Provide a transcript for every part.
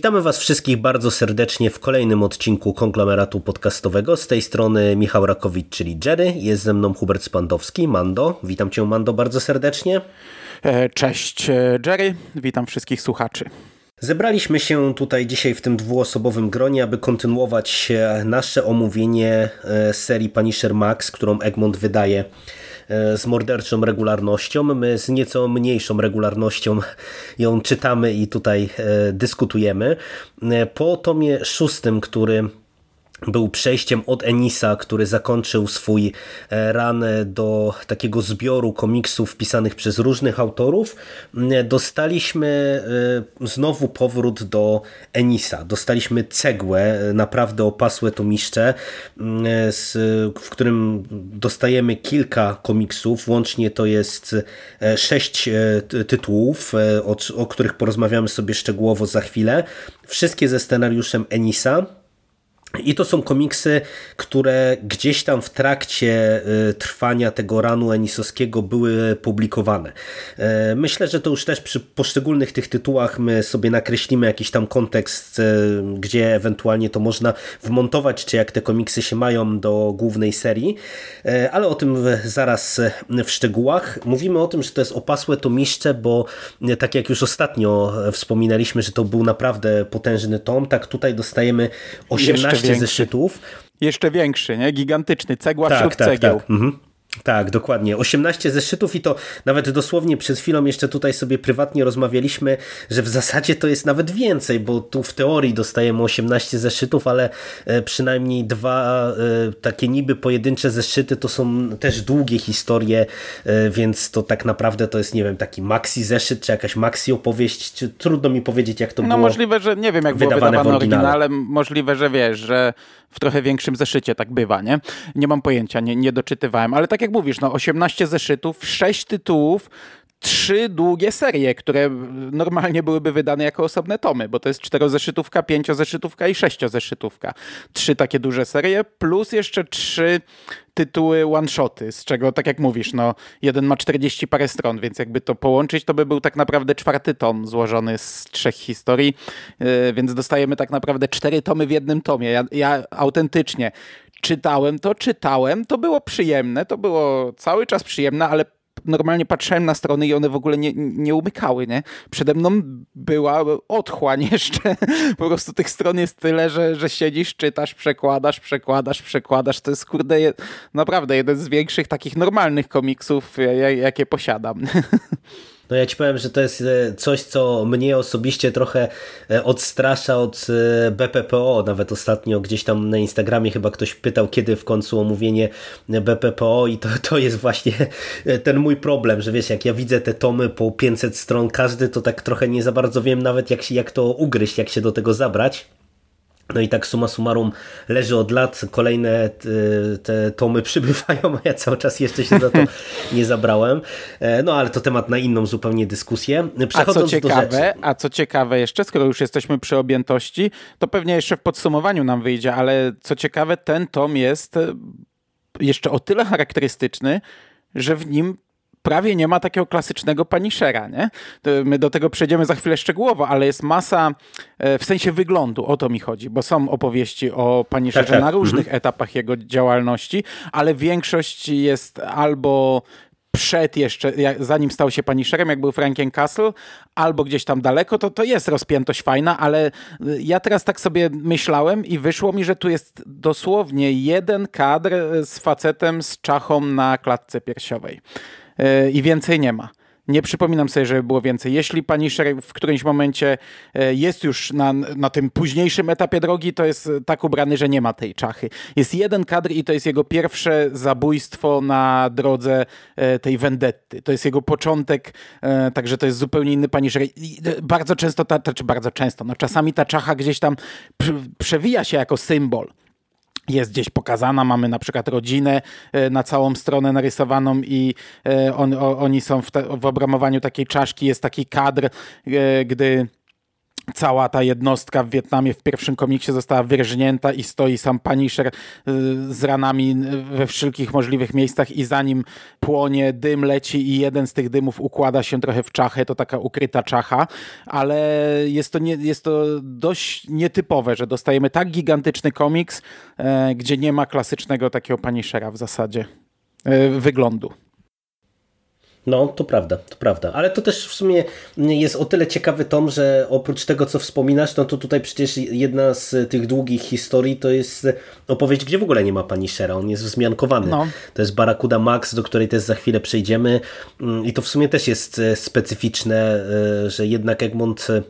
Witamy Was wszystkich bardzo serdecznie w kolejnym odcinku konglomeratu podcastowego. Z tej strony Michał Rakowicz, czyli Jerry. Jest ze mną Hubert Spandowski. Mando, witam Cię, Mando, bardzo serdecznie. E, cześć, e, Jerry. Witam wszystkich słuchaczy. Zebraliśmy się tutaj dzisiaj w tym dwuosobowym gronie, aby kontynuować nasze omówienie e, serii Punisher Max, którą Egmont wydaje E, z morderczą regularnością. My z nieco mniejszą regularnością ją czytamy i tutaj e, dyskutujemy. E, po tomie szóstym, który był przejściem od Enisa, który zakończył swój e, ran do takiego zbioru komiksów pisanych przez różnych autorów, dostaliśmy e, znowu powrót do Enisa. Dostaliśmy cegłę, e, naprawdę opasłe tomiszcze, w którym dostajemy kilka komiksów, łącznie to jest sześć tytułów, o których porozmawiamy sobie szczegółowo za chwilę. Wszystkie ze scenariuszem Enisa. I to są komiksy, które gdzieś tam w trakcie y, trwania tego ranu Enisowskiego były publikowane. E, myślę, że to już też przy poszczególnych tych tytułach my sobie nakreślimy jakiś tam kontekst, e, gdzie ewentualnie to można wmontować, czy jak te komiksy się mają do głównej serii, ale o tym zaraz w szczegółach. Mówimy o tym, że to jest opasłe tomiszcze, bo tak jak już ostatnio wspominaliśmy, że to był naprawdę potężny tom, tak tutaj dostajemy 18 większy. zeszytów. Jeszcze większy, nie? Gigantyczny, cegła tak, wśród tak, cegieł. Tak. Mhm. Tak, dokładnie. 18 zeszytów i to nawet dosłownie przed chwilą jeszcze tutaj sobie prywatnie rozmawialiśmy, że w zasadzie to jest nawet więcej, bo tu w teorii dostajemy 18 zeszytów, ale e, przynajmniej dwa e, takie niby pojedyncze zeszyty to są też długie historie, e, więc to tak naprawdę to jest, nie wiem, taki maxi zeszyt, czy jakaś maxi opowieść, czy trudno mi powiedzieć, jak to no, było No możliwe, że nie wiem, jak było wydawane oryginale, możliwe, że wiesz, że w trochę większym zeszycie tak bywa, nie? Nie mam pojęcia, nie, nie doczytywałem, ale tak jak mówisz, no 18 zeszytów, 6 tytułów, trzy długie serie, które normalnie byłyby wydane jako osobne tomy, bo to jest czterozeszytówka, pięciozeszytówka i sześciozeszytówka. Trzy takie duże serie, plus jeszcze trzy tytuły one-shoty, z czego, tak jak mówisz, no, jeden ma 40 parę stron, więc jakby to połączyć, to by był tak naprawdę czwarty tom złożony z trzech historii, yy, więc dostajemy tak naprawdę cztery tomy w jednym tomie. Ja, ja autentycznie czytałem to, czytałem, to było przyjemne, to było cały czas przyjemne, ale normalnie patrzyłem na strony i one w ogóle nie, nie umykały, nie? Przede mną była otchłań jeszcze. Po prostu tych stron jest tyle, że, że siedzisz, czytasz, przekładasz, przekładasz, przekładasz. To jest, kurde, naprawdę jeden z większych takich normalnych komiksów, jakie posiadam. No ja ci powiem, że to jest e, coś, co mnie osobiście trochę e, odstrasza od e, BPPO. Nawet ostatnio gdzieś tam na Instagramie chyba ktoś pytał, kiedy w końcu omówienie BPPO i to, to jest właśnie ten mój problem, że wiesz, jak ja widzę te tomy po 500 stron każdy, to tak trochę nie za bardzo wiem nawet jak, jak to ugryźć, jak się do tego zabrać. No i tak suma summarum leży od lat, kolejne te tomy przybywają, a ja cały czas jeszcze się za to nie zabrałem. E, no ale to temat na inną zupełnie dyskusję. a co ciekawe, a co ciekawe jeszcze, skoro już jesteśmy przy objętości, to pewnie jeszcze w podsumowaniu nam wyjdzie, ale co ciekawe, ten tom jest jeszcze o tyle charakterystyczny, że w nim prawie nie ma takiego klasycznego Punishera, nie? My do tego przejdziemy za chwilę szczegółowo, ale jest masa, e, w sensie wyglądu, o to mi chodzi, bo są opowieści o Punisherze tak, tak. na różnych mhm. etapach jego działalności, ale większość jest albo przed jeszcze, zanim stał się Punisherem, jak był Franken Castle, albo gdzieś tam daleko, to, to jest rozpiętość fajna, ale e, ja teraz tak sobie myślałem i wyszło mi, że tu jest dosłownie jeden kadr z facetem z czachą na klatce piersiowej. E, i więcej nie ma. Nie przypominam sobie, żeby było więcej. Jeśli Punisher w którymś momencie e, jest już na, na tym późniejszym etapie drogi, to jest tak ubrany, że nie ma tej czachy. Jest jeden kadr i to jest jego pierwsze zabójstwo na drodze e, tej vendetty. To jest jego początek, także to jest zupełnie inny Punisher. Bardzo często, ta, czy bardzo często, no czasami ta czacha gdzieś tam przewija się jako symbol jest gdzieś pokazana. Mamy na przykład rodzinę e, na całą stronę narysowaną i e, on, oni są w, te, w obramowaniu takiej czaszki. Jest taki kadr, e, gdy cała ta jednostka w Wietnamie w pierwszym komiksie została wyrżnięta i stoi sam Punisher y, z ranami we wszelkich możliwych miejscach i zanim płonie, dym leci i jeden z tych dymów układa się trochę w czachę, to taka ukryta czacha, ale jest to, nie, jest to dość nietypowe, że dostajemy tak gigantyczny komiks, e, gdzie nie ma klasycznego takiego Punishera w zasadzie e, wyglądu. No, to prawda, to prawda. Ale to też w sumie jest o tyle ciekawy tom, że oprócz tego, co wspominasz, no to tutaj przecież jedna z tych długich historii to jest opowieść, gdzie w ogóle nie ma pani Shera. On jest wzmiankowany. No. To jest Barakuda Max, do której też za chwilę przejdziemy. I to w sumie też jest specyficzne, e, że jednak Egmont E,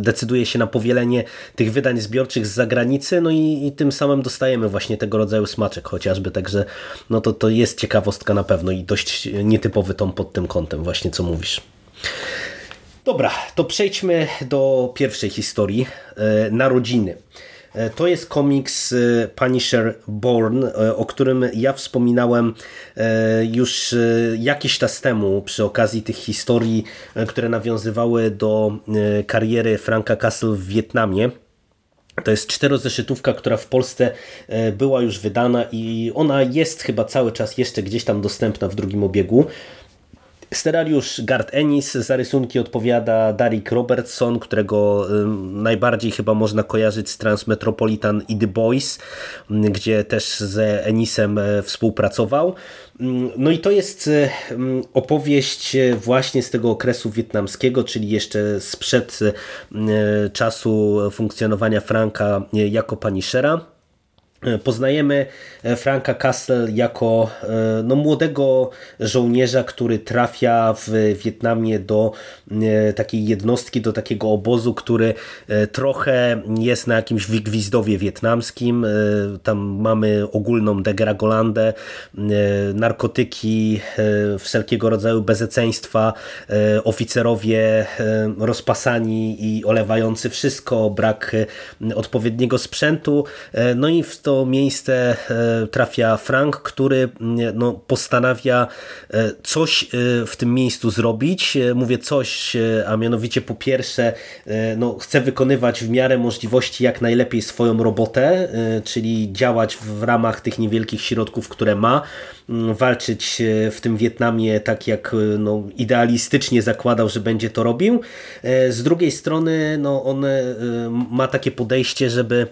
decyduje się na powielenie tych wydań zbiorczych z zagranicy, no i, i, tym samym dostajemy właśnie tego rodzaju smaczek chociażby, także no to, to jest ciekawostka na pewno i dość nietypowy tom pod tym kątem właśnie, co mówisz. Dobra, to przejdźmy do pierwszej historii, e, narodziny. E, to jest komiks e, Punisher Born, e, o którym ja wspominałem już jakiś czas temu przy okazji tych historii, które nawiązywały do kariery Franka Castle w Wietnamie. To jest czterozeszytówka, która w Polsce była już wydana i ona jest chyba cały czas jeszcze gdzieś tam dostępna w drugim obiegu. Scenariusz Gart Ennis, za rysunki odpowiada Derek Robertson, którego najbardziej chyba można kojarzyć z Transmetropolitan i The Boys, gdzie też z Ennisem e, współpracował. No i to jest e, opowieść e, właśnie z tego okresu wietnamskiego, czyli jeszcze sprzed czasu funkcjonowania Franka jako Punishera. Poznajemy e, Franka Castle jako e, no, młodego żołnierza, który trafia w Wietnamie do e, takiej jednostki, do takiego obozu, który trochę jest na jakimś wygwizdowie wietnamskim. Tam mamy ogólną degragolandę, narkotyki, wszelkiego rodzaju bezeceństwa, oficerowie rozpasani i olewający wszystko, brak odpowiedniego sprzętu. No i w to miejsce e, trafia Frank, który mm, no, postanawia e, coś e, w tym miejscu zrobić. Mówię coś, a mianowicie po pierwsze no, chce wykonywać w miarę możliwości jak najlepiej swoją robotę, czyli działać w ramach tych niewielkich środków, które ma, mm, walczyć w tym Wietnamie tak jak no, idealistycznie zakładał, że będzie to robił. Z drugiej strony no, on ma takie podejście, żeby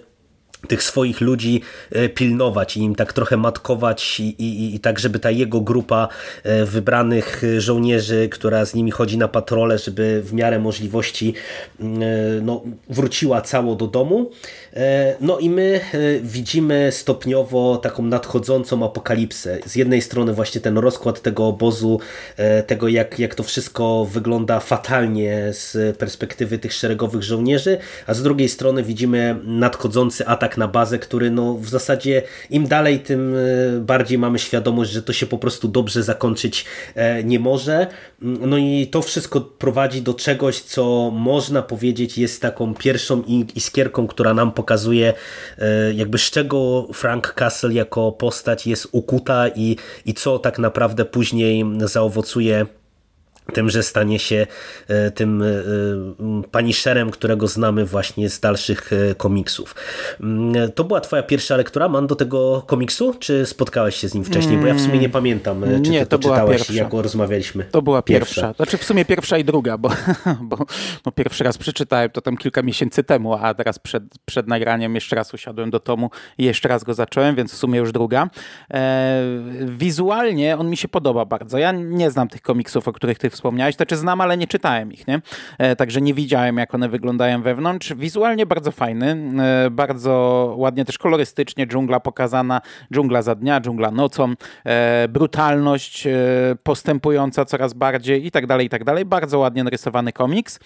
tych swoich ludzi e, pilnować i im tak trochę matkować i, i, i tak, żeby ta jego grupa e, wybranych żołnierzy, która z nimi chodzi na patrole, żeby w miarę możliwości mm, e, no, wróciła cało do domu. No i my widzimy stopniowo taką nadchodzącą apokalipsę. Z jednej strony właśnie ten rozkład tego obozu, tego jak, jak to wszystko wygląda fatalnie z perspektywy tych szeregowych żołnierzy, a z drugiej strony widzimy nadchodzący atak atak na bazę, który no w zasadzie im dalej, tym e, bardziej mamy świadomość, że to się po prostu dobrze zakończyć e, nie może. Mm, no i to wszystko prowadzi do czegoś, co można powiedzieć jest taką pierwszą iskierką, która nam pokazuje e, jakby z czego Frank Castle jako postać jest ukuta i, i co tak naprawdę później zaowocuje tym, że stanie się e, tym e, paniszerem, którego znamy właśnie z dalszych e, komiksów. Mm, to była twoja pierwsza lektura, Man, do tego komiksu? Czy spotkałeś się z nim wcześniej? Bo ja w sumie nie pamiętam, czy nie, to, to czytałeś, jak rozmawialiśmy. To była pierwsza. pierwsza. Znaczy w sumie pierwsza i druga, bo, bo no pierwszy raz przeczytałem to tam kilka miesięcy temu, a teraz przed, przed nagraniem jeszcze raz usiadłem do tomu i jeszcze raz go zacząłem, więc w sumie już druga. E, wizualnie on mi się podoba bardzo. Ja nie znam tych komiksów, o których ty wspomniałeś, to czy znam, ale nie czytałem ich, nie? E, także nie widziałem, jak one wyglądają wewnątrz. Wizualnie bardzo fajny, e, bardzo ładnie też kolorystycznie, dżungla pokazana, dżungla za dnia, dżungla nocą, e, brutalność postępująca coraz bardziej i tak dalej, i tak dalej. Bardzo ładnie narysowany komiks.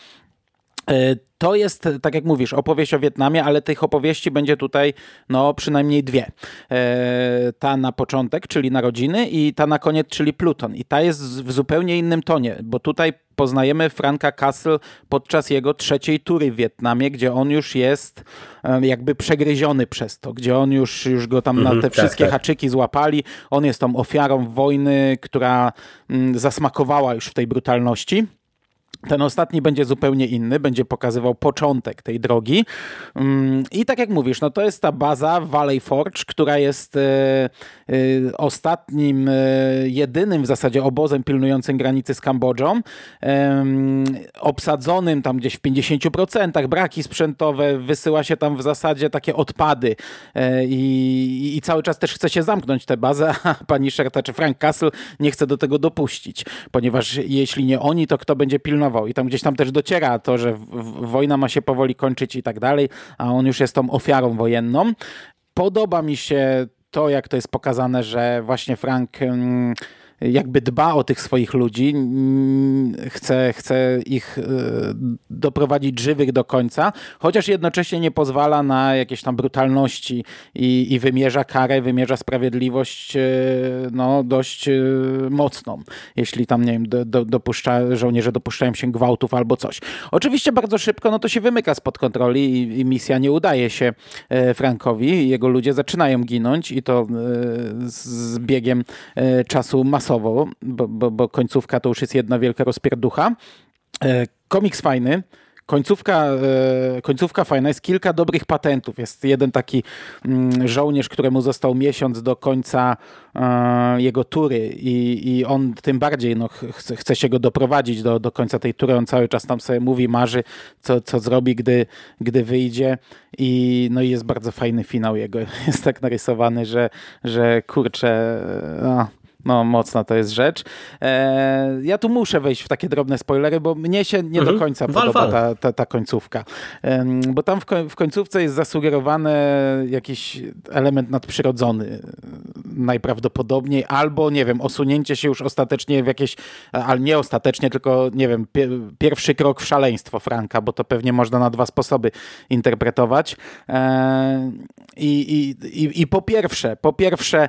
To jest, tak jak mówisz, opowieść o Wietnamie, ale tych opowieści będzie tutaj no, przynajmniej dwie. E, ta na początek, czyli Narodziny i ta na koniec, czyli Pluton. I ta jest w zupełnie innym tonie, bo tutaj poznajemy Franka Castle podczas jego trzeciej tury w Wietnamie, gdzie on już jest e, jakby przegryziony przez to, gdzie on już, już go tam na mhm, te tak, wszystkie tak. haczyki złapali. On jest tą ofiarą wojny, która mm, zasmakowała już w tej brutalności. Ten ostatni będzie zupełnie inny, będzie pokazywał początek tej drogi. Mm, I tak jak mówisz, no to jest ta baza Valley Forge, która jest e, e, ostatnim, e, jedynym w zasadzie obozem pilnującym granicy z Kambodżą. Obsadzonym tam gdzieś w 50%, braki sprzętowe, wysyła się tam w zasadzie takie odpady i, i cały czas też chce się zamknąć tę bazę, a pani Sherta czy Frank Castle nie chce do tego dopuścić, ponieważ jeśli nie oni, to kto będzie pilnował i tam gdzieś tam też dociera to, że wojna ma się powoli kończyć i tak dalej, a on już jest tą ofiarą wojenną. Podoba mi się to, jak to jest pokazane, że właśnie Frank mm, jakby dba o tych swoich ludzi, chce, chce ich e, doprowadzić żywych do końca, chociaż jednocześnie nie pozwala na jakieś tam brutalności i, i wymierza karę, wymierza sprawiedliwość e, no, dość e, mocną, jeśli tam, nie wiem, do, do, dopuszcza, żołnierze dopuszczają się gwałtów albo coś. Oczywiście bardzo szybko no to się wymyka spod kontroli i, i misja nie udaje się Frankowi, jego ludzie zaczynają ginąć i to z biegiem czasu masowo bo, bo, bo końcówka to już jest jedna wielka rozpierducha. E, komiks fajny, Końcówka, e, końcówka fajna, jest kilka dobrych patentów. Jest jeden taki mm, żołnierz, któremu został miesiąc do końca e, jego tury i, i on tym bardziej no, chce, chce się go doprowadzić do, do końca tej tury. On cały czas tam sobie mówi, marzy, co, co zrobi, gdy, gdy wyjdzie i no jest bardzo fajny finał jego. Jest tak narysowany, że, że kurczę... No no, mocna to jest rzecz. E, ja tu muszę wejść w takie drobne spoilery, bo mnie się nie mhm. do końca wal, podoba ta, ta, ta, końcówka. E, bo tam w, w końcówce jest zasugerowany jakiś element nadprzyrodzony najprawdopodobniej, albo nie wiem, osunięcie się już ostatecznie w jakieś, ale nie ostatecznie, tylko nie wiem, pierwszy krok w szaleństwo Franka, bo to pewnie można na dwa sposoby interpretować. E, i, i, i, po pierwsze, po pierwsze,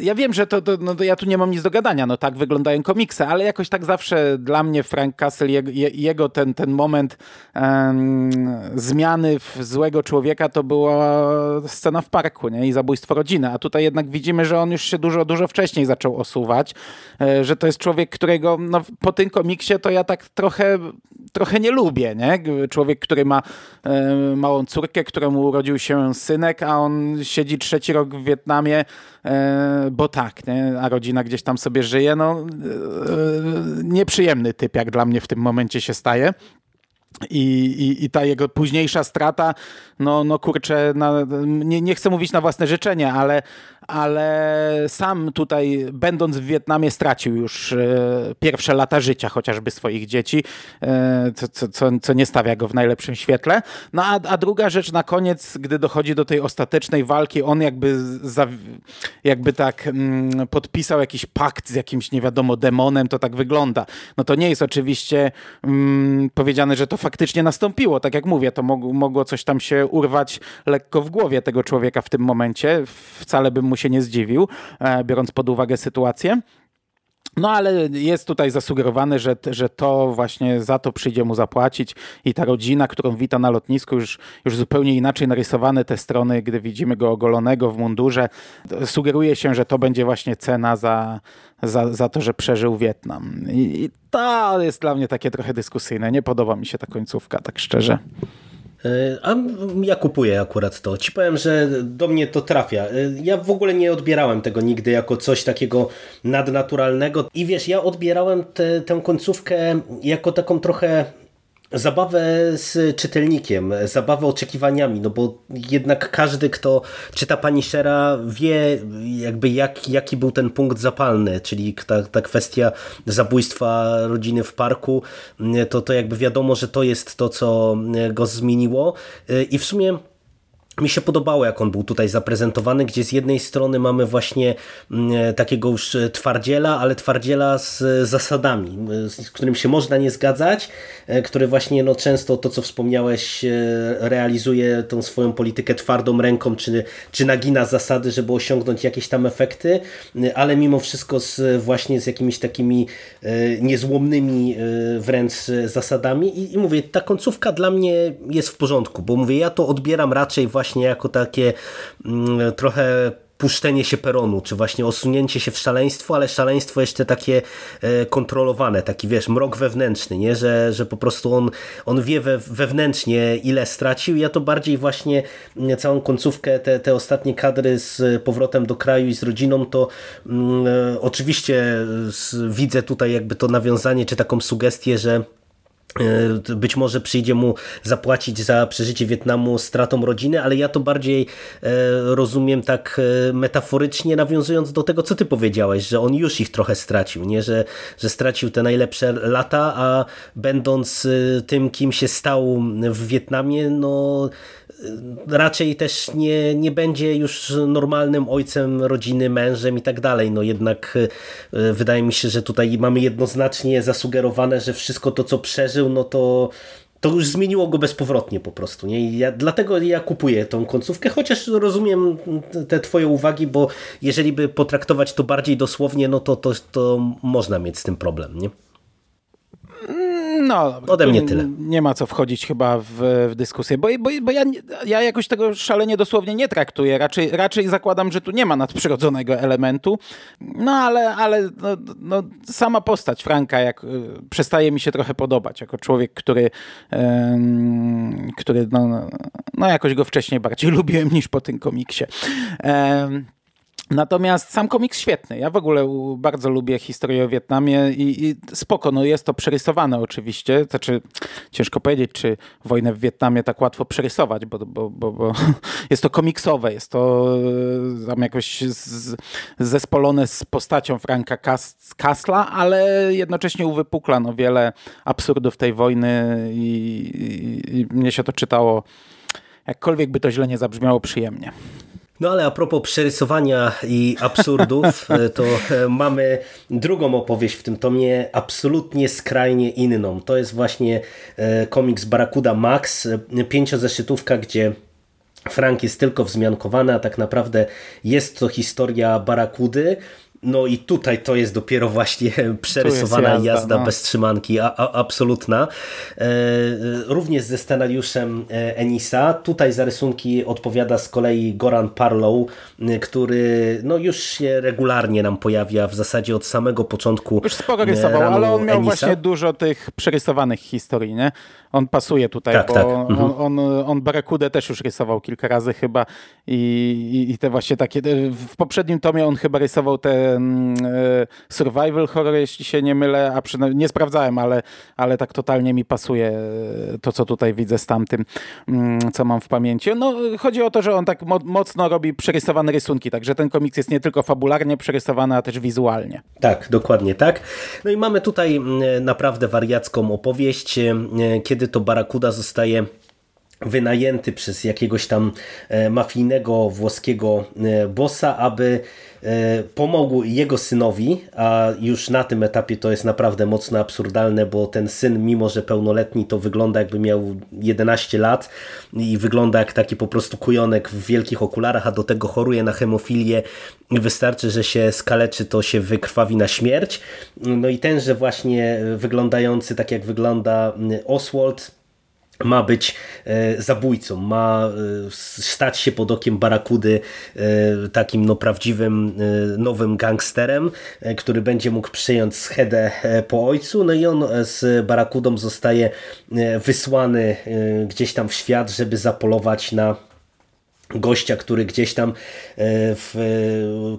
ja wiem, że to, to no, ja tu nie mam nic do gadania, no tak wyglądają komiksy, ale jakoś tak zawsze dla mnie Frank Castle, jego, jego ten, ten moment um, zmiany w złego człowieka to była scena w parku nie? i zabójstwo rodziny, a tutaj jednak widzimy, że on już się dużo, dużo wcześniej zaczął osuwać, e, że to jest człowiek, którego no, po tym komiksie to ja tak trochę, trochę nie lubię, nie? Człowiek, który ma e, małą córkę, któremu urodził się synek, a on siedzi trzeci rok w Wietnamie, bo tak, nie? a rodzina gdzieś tam sobie żyje. No, e, nieprzyjemny typ, jak dla mnie w tym momencie się staje. I, i, I ta jego późniejsza strata, no, no kurczę, na, nie, nie chcę mówić na własne życzenie, ale, ale sam tutaj, będąc w Wietnamie, stracił już e, pierwsze lata życia chociażby swoich dzieci, e, co, co, co nie stawia go w najlepszym świetle. No a, a druga rzecz na koniec, gdy dochodzi do tej ostatecznej walki, on jakby, za, jakby tak mm, podpisał jakiś pakt z jakimś nie wiadomo demonem, to tak wygląda. No to nie jest oczywiście mm, powiedziane, że to faktycznie nastąpiło. Tak jak mówię, to mogło, mogło coś tam się urwać lekko w głowie tego człowieka w tym momencie. Wcale bym mu się nie zdziwił, e, biorąc pod uwagę sytuację. No ale jest tutaj zasugerowane, że, że to właśnie za to przyjdzie mu zapłacić i ta rodzina, którą wita na lotnisku, już, już zupełnie inaczej narysowane te strony, gdy widzimy go ogolonego w mundurze. Sugeruje się, że to będzie właśnie cena za, za, za to, że przeżył Wietnam. I, I to jest dla mnie takie trochę dyskusyjne. Nie podoba mi się ta końcówka, tak szczerze. A ja kupuję akurat to. Ci powiem, że do mnie to trafia. Ja w ogóle nie odbierałem tego nigdy jako coś takiego nadnaturalnego. I wiesz, ja odbierałem te, tę końcówkę jako taką trochę zabawę z czytelnikiem, zabawę oczekiwaniami, no bo jednak każdy, kto czyta Pani Shera wie jakby jak, jaki był ten punkt zapalny, czyli ta, ta kwestia zabójstwa rodziny w parku, to, to jakby wiadomo, że to jest to, co go zmieniło. I w sumie mi się podobało, jak on był tutaj zaprezentowany, gdzie z jednej strony mamy właśnie mm, takiego już twardziela, ale twardziela z zasadami, z którym się można nie zgadzać, e, który właśnie no, często to, co wspomniałeś, e, realizuje tą swoją politykę twardą ręką, czy, czy nagina zasady, żeby osiągnąć jakieś tam efekty, e, ale mimo wszystko z, właśnie z jakimiś takimi niezłomnymi wręcz zasadami. I, I mówię, ta końcówka dla mnie jest w porządku, bo mówię, ja to odbieram raczej właśnie właśnie jako takie mm, trochę puszczenie się peronu, czy właśnie osunięcie się w szaleństwo, ale szaleństwo jeszcze takie e, kontrolowane, taki wiesz, mrok wewnętrzny, nie? Że, że po prostu on, on wie we, wewnętrznie ile stracił. Ja to bardziej właśnie mm, całą końcówkę, te, te ostatnie kadry z powrotem do kraju i z rodziną, to mm, e, oczywiście widzę tutaj jakby to nawiązanie, czy taką sugestię, że E, być może przyjdzie mu zapłacić za przeżycie Wietnamu stratą rodziny, ale ja to bardziej e, rozumiem tak e, metaforycznie, nawiązując do tego, co ty powiedziałeś, że on już ich trochę stracił, nie? Że, że stracił te najlepsze lata, a będąc tym, kim się stał w Wietnamie, no raczej też nie, nie będzie już normalnym ojcem rodziny, mężem i tak dalej. No jednak e, wydaje mi się, że tutaj mamy jednoznacznie zasugerowane, że wszystko to, co przeżył, no to to już zmieniło go bezpowrotnie po prostu. Nie? I ja, dlatego ja kupuję tą końcówkę, chociaż rozumiem te twoje uwagi, bo jeżeli by potraktować to bardziej dosłownie, no to, to, to można mieć z tym problem. Nie? No, ode mnie tyle. Nie ma co wchodzić chyba w, w dyskusję, bo, bo, bo ja, ja jakoś tego szalenie dosłownie nie traktuję. Raczej, raczej zakładam, że tu nie ma nadprzyrodzonego elementu. No ale, ale no, no, sama postać Franka jak, y, przestaje mi się trochę podobać, jako człowiek, który, który no, no jakoś go wcześniej bardziej lubiłem niż po tym komiksie. Natomiast sam komiks świetny. Ja w ogóle bardzo lubię historię o Wietnamie i, i spoko, no jest to przerysowane oczywiście. Znaczy, ciężko powiedzieć, czy wojnę w Wietnamie tak łatwo przerysować, bo, bo, bo, bo jest to komiksowe, jest to e, tam jakoś z, zespolone z postacią Franka Kasla, ale jednocześnie uwypuklano wiele absurdów tej wojny i, i, i mnie się to czytało, jakkolwiek by to źle nie zabrzmiało, przyjemnie. No ale a propos przerysowania i absurdów, e, to e, mamy drugą opowieść w tym tomie, absolutnie skrajnie inną. To jest właśnie e, komiks Barakuda Max, pięciozeszytówka, gdzie Frank jest tylko wzmiankowany, a tak naprawdę jest to historia Barakudy, no i tutaj to jest dopiero właśnie przerysowana jazda, jazda no. bez trzymanki, a, a, absolutna. E, również ze scenariuszem e, Enisa. Tutaj za rysunki odpowiada z kolei Goran Parlow, e, który no już się regularnie nam pojawia w zasadzie od samego początku. Już sporo rysował, ale on miał Enisa. właśnie dużo tych przerysowanych historii, nie? On pasuje tutaj, tak, bo tak. Mhm. On, on, on Barakudę też już rysował kilka razy chyba i, i, i te właśnie takie, w poprzednim tomie on chyba rysował te e, survival horror, jeśli się nie mylę, a przynajmniej nie sprawdzałem, ale, ale tak totalnie mi pasuje e, to, co tutaj widzę z tamtym, mm, co mam w pamięci. No, chodzi o to, że on tak mo mocno robi przerysowane rysunki, także ten komiks jest nie tylko fabularnie przerysowany, a też wizualnie. Tak, dokładnie tak. No i mamy tutaj mm, naprawdę wariacką opowieść, e, kiedy to Barakuda zostaje wynajęty przez jakiegoś tam e, mafijnego włoskiego e, bossa, aby e, pomógł jego synowi, a już na tym etapie to jest naprawdę mocno absurdalne, bo ten syn, mimo że pełnoletni, to wygląda jakby miał 11 lat i wygląda jak taki po prostu kujonek w wielkich okularach, a do tego choruje na hemofilię wystarczy, że się skaleczy, to się wykrwawi na śmierć. No i tenże właśnie wyglądający tak jak wygląda Oswald, ma być e, zabójcą, ma e, stać się pod okiem Barakudy e, takim no, prawdziwym nowym gangsterem, który będzie mógł przyjąć schedę po ojcu, no i on z Barakudą zostaje wysłany gdzieś tam w świat, żeby zapolować na gościa, który gdzieś tam e, w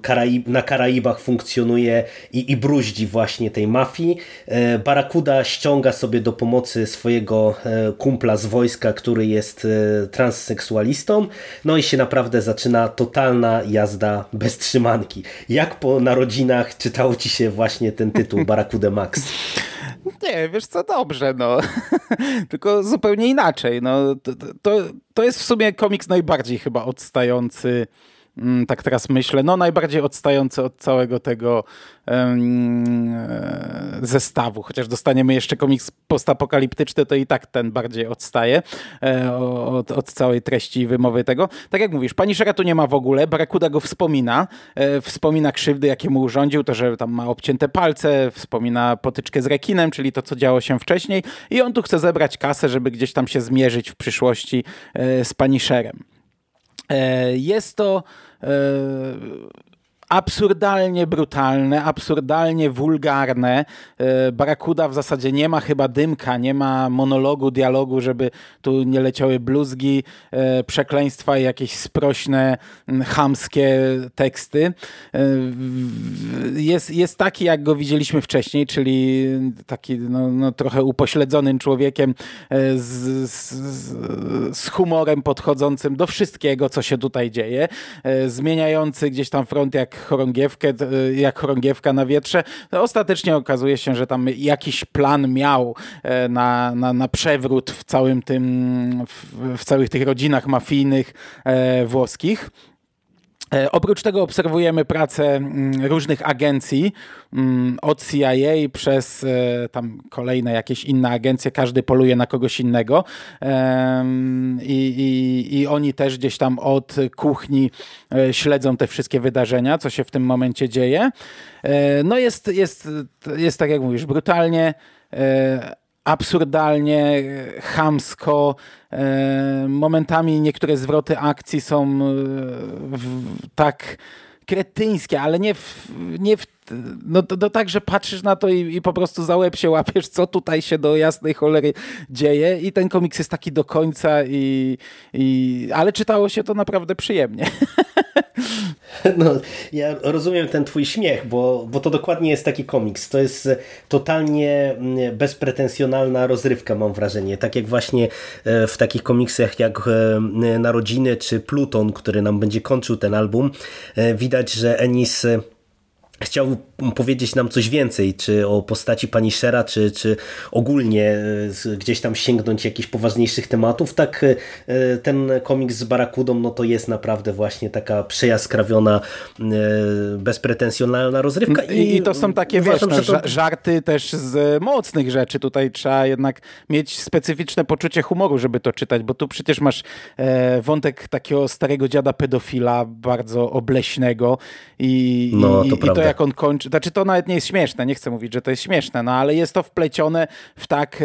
Karaib na Karaibach funkcjonuje i, i bruździ właśnie tej mafii. E, Barakuda ściąga sobie do pomocy swojego e, kumpla z wojska, który jest transseksualistą. No i się naprawdę zaczyna totalna jazda bez trzymanki. Jak po narodzinach czytało ci się właśnie ten tytuł Barakuda Max? Nie, wiesz co, dobrze, no. Tylko zupełnie inaczej. No, to, to, to jest w sumie komiks najbardziej chyba odstający tak teraz myślę, no najbardziej odstający od całego tego um, zestawu, chociaż dostaniemy jeszcze komiks postapokaliptyczny, to i tak ten bardziej odstaje e, od, od, całej treści i wymowy tego. Tak jak mówisz, pani Szera tu nie ma w ogóle, Barakuda go wspomina, e, wspomina krzywdy, jakie mu urządził, to, że tam ma obcięte palce, wspomina potyczkę z rekinem, czyli to, co działo się wcześniej i on tu chce zebrać kasę, żeby gdzieś tam się zmierzyć w przyszłości z pani Szerem. Jest to Euh, absurdalnie brutalne, absurdalnie wulgarne. E, Barakuda w zasadzie nie ma chyba dymka, nie ma monologu, dialogu, żeby tu nie leciały bluzgi, e, przekleństwa i jakieś sprośne, chamskie teksty. E, jest, jest taki, jak go widzieliśmy wcześniej, czyli taki no, no trochę upośledzonym człowiekiem z, z, z humorem podchodzącym do wszystkiego, co się tutaj dzieje, zmieniający gdzieś tam front jak chorągiewkę, jak chorągiewka na wietrze. Ostatecznie okazuje się, że tam jakiś plan miał e, na, na, na przewrót w całym tym, w, w całych tych rodzinach mafijnych e, włoskich. E, oprócz tego obserwujemy pracę mm, różnych agencji, mm, od CIA przez e, tam kolejne jakieś inne agencje, każdy poluje na kogoś innego i, i, i oni też gdzieś tam od kuchni e, śledzą te wszystkie wydarzenia, co się w tym momencie dzieje. No jest, jest, jest tak jak mówisz, brutalnie absurdalnie, chamsko. E, momentami niektóre zwroty akcji są e, tak kretyńskie, ale nie w, nie w no to, to tak, że patrzysz na to i, i, po prostu za łeb się łapiesz, co tutaj się do jasnej cholery dzieje i ten komiks jest taki do końca i, i ale czytało się to naprawdę przyjemnie. No, ja rozumiem ten twój śmiech, bo, bo to dokładnie jest taki komiks. To jest totalnie mm, bezpretensjonalna rozrywka, mam wrażenie. Tak jak właśnie e, w takich komiksach jak e, Narodziny czy Pluton, który nam będzie kończył ten album, e, widać, że Ennis chciał powiedzieć nam coś więcej, czy o postaci pani Shera, czy, czy ogólnie e, gdzieś tam sięgnąć jakichś poważniejszych tematów, tak e, ten komiks z Barakudą, no to jest naprawdę właśnie taka przejaskrawiona, e, bezpretensjonalna rozrywka. I, I to są takie, uważam, wiesz, no, to... żarty też z mocnych rzeczy. Tutaj trzeba jednak mieć specyficzne poczucie humoru, żeby to czytać, bo tu przecież masz wątek takiego starego dziada pedofila, bardzo obleśnego i, no, i, to, i to jak on kończy, znaczy to nawet nie jest śmieszne, nie chcę mówić, że to jest śmieszne, no ale jest to wplecione w tak, e,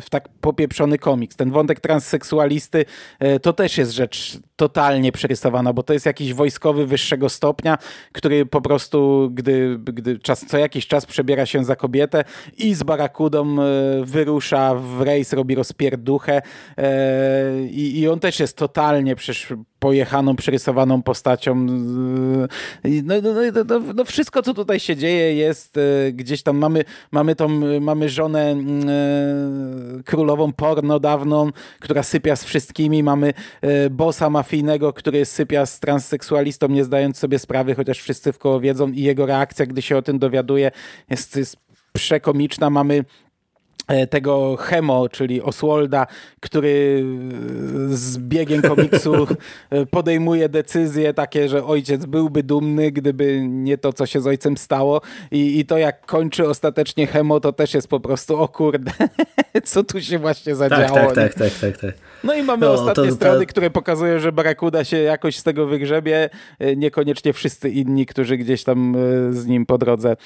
w tak popieprzony komiks. Ten wątek transseksualisty e, to też jest rzecz totalnie przerysowana, bo to jest jakiś wojskowy wyższego stopnia, który po prostu, gdy, gdy czas, co jakiś czas przebiera się za kobietę i z barakudą e, wyrusza w rejs, robi rozpierduchę i, i on też jest totalnie przecież pojechaną, przerysowaną postacią. No, no, no, no, no wszystko, co tutaj się dzieje jest e, gdzieś tam, mamy, mamy, tą, mamy żonę mm, e, królową porno dawną, która sypia z wszystkimi, mamy e, bossa mafijnego, który sypia z transseksualistą, nie zdając sobie sprawy, chociaż wszyscy w koło wiedzą i jego reakcja, gdy się o tym dowiaduje, jest, jest przekomiczna. Mamy tego Hemo, czyli Oswalda, który z biegiem komiksu e, podejmuje decyzje takie, że ojciec byłby dumny, gdyby nie to, co się z ojcem stało i, i to jak kończy ostatecznie Hemo, to też jest po prostu o kurde, co tu się właśnie zadziało. Tak, tak, tak, tak, tak, tak. No i mamy no, ostatnie to, strony, to... które pokazują, że Barakuda się jakoś z tego wygrzebie, e, niekoniecznie wszyscy inni, którzy gdzieś tam z nim po drodze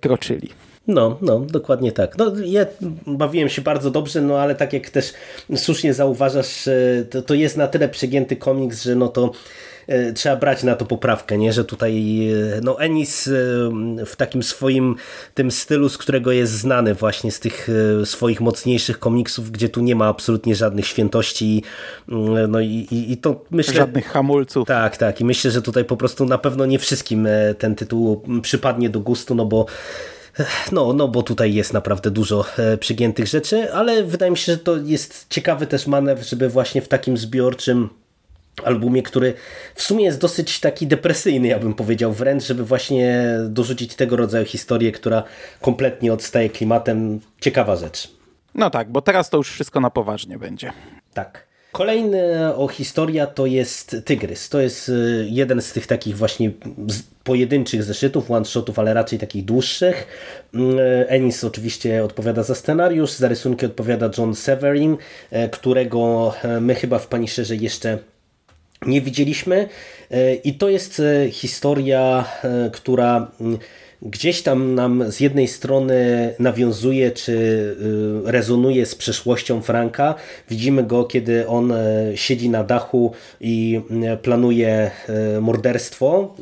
kroczyli. No, no, dokładnie tak. No, ja bawiłem się bardzo dobrze, no ale tak jak też słusznie zauważasz, to, to jest na tyle przegięty komiks, że no to e, trzeba brać na to poprawkę, nie? że tutaj e, no Ennis e, w takim swoim tym stylu, z którego jest znany właśnie z tych swoich mocniejszych komiksów, gdzie tu nie ma absolutnie żadnych świętości mm, no i, i, i to myślę... Żadnych hamulców. Tak, tak i myślę, że tutaj po prostu na pewno nie wszystkim ten tytuł przypadnie do gustu, no bo no, no bo tutaj jest naprawdę dużo e, przygiętych rzeczy, ale wydaje mi się, że to jest ciekawy też manewr, żeby właśnie w takim zbiorczym albumie, który w sumie jest dosyć taki depresyjny, ja bym powiedział wręcz, żeby właśnie dorzucić tego rodzaju historię, która kompletnie odstaje klimatem. Ciekawa rzecz. No tak, bo teraz to już wszystko na poważnie będzie. Tak. Kolejna o historia to jest Tygrys. To jest y, jeden z tych takich właśnie pojedynczych zeszytów, one-shotów, ale raczej takich dłuższych. Mm, Ennis oczywiście odpowiada za scenariusz, za rysunki odpowiada John Severin, e, którego my chyba w Punisherze jeszcze nie widzieliśmy. I to jest historia, która mm, gdzieś tam nam z jednej strony nawiązuje czy y, rezonuje z przeszłością Franka. Widzimy go, kiedy on e, siedzi na dachu i e, planuje e, morderstwo.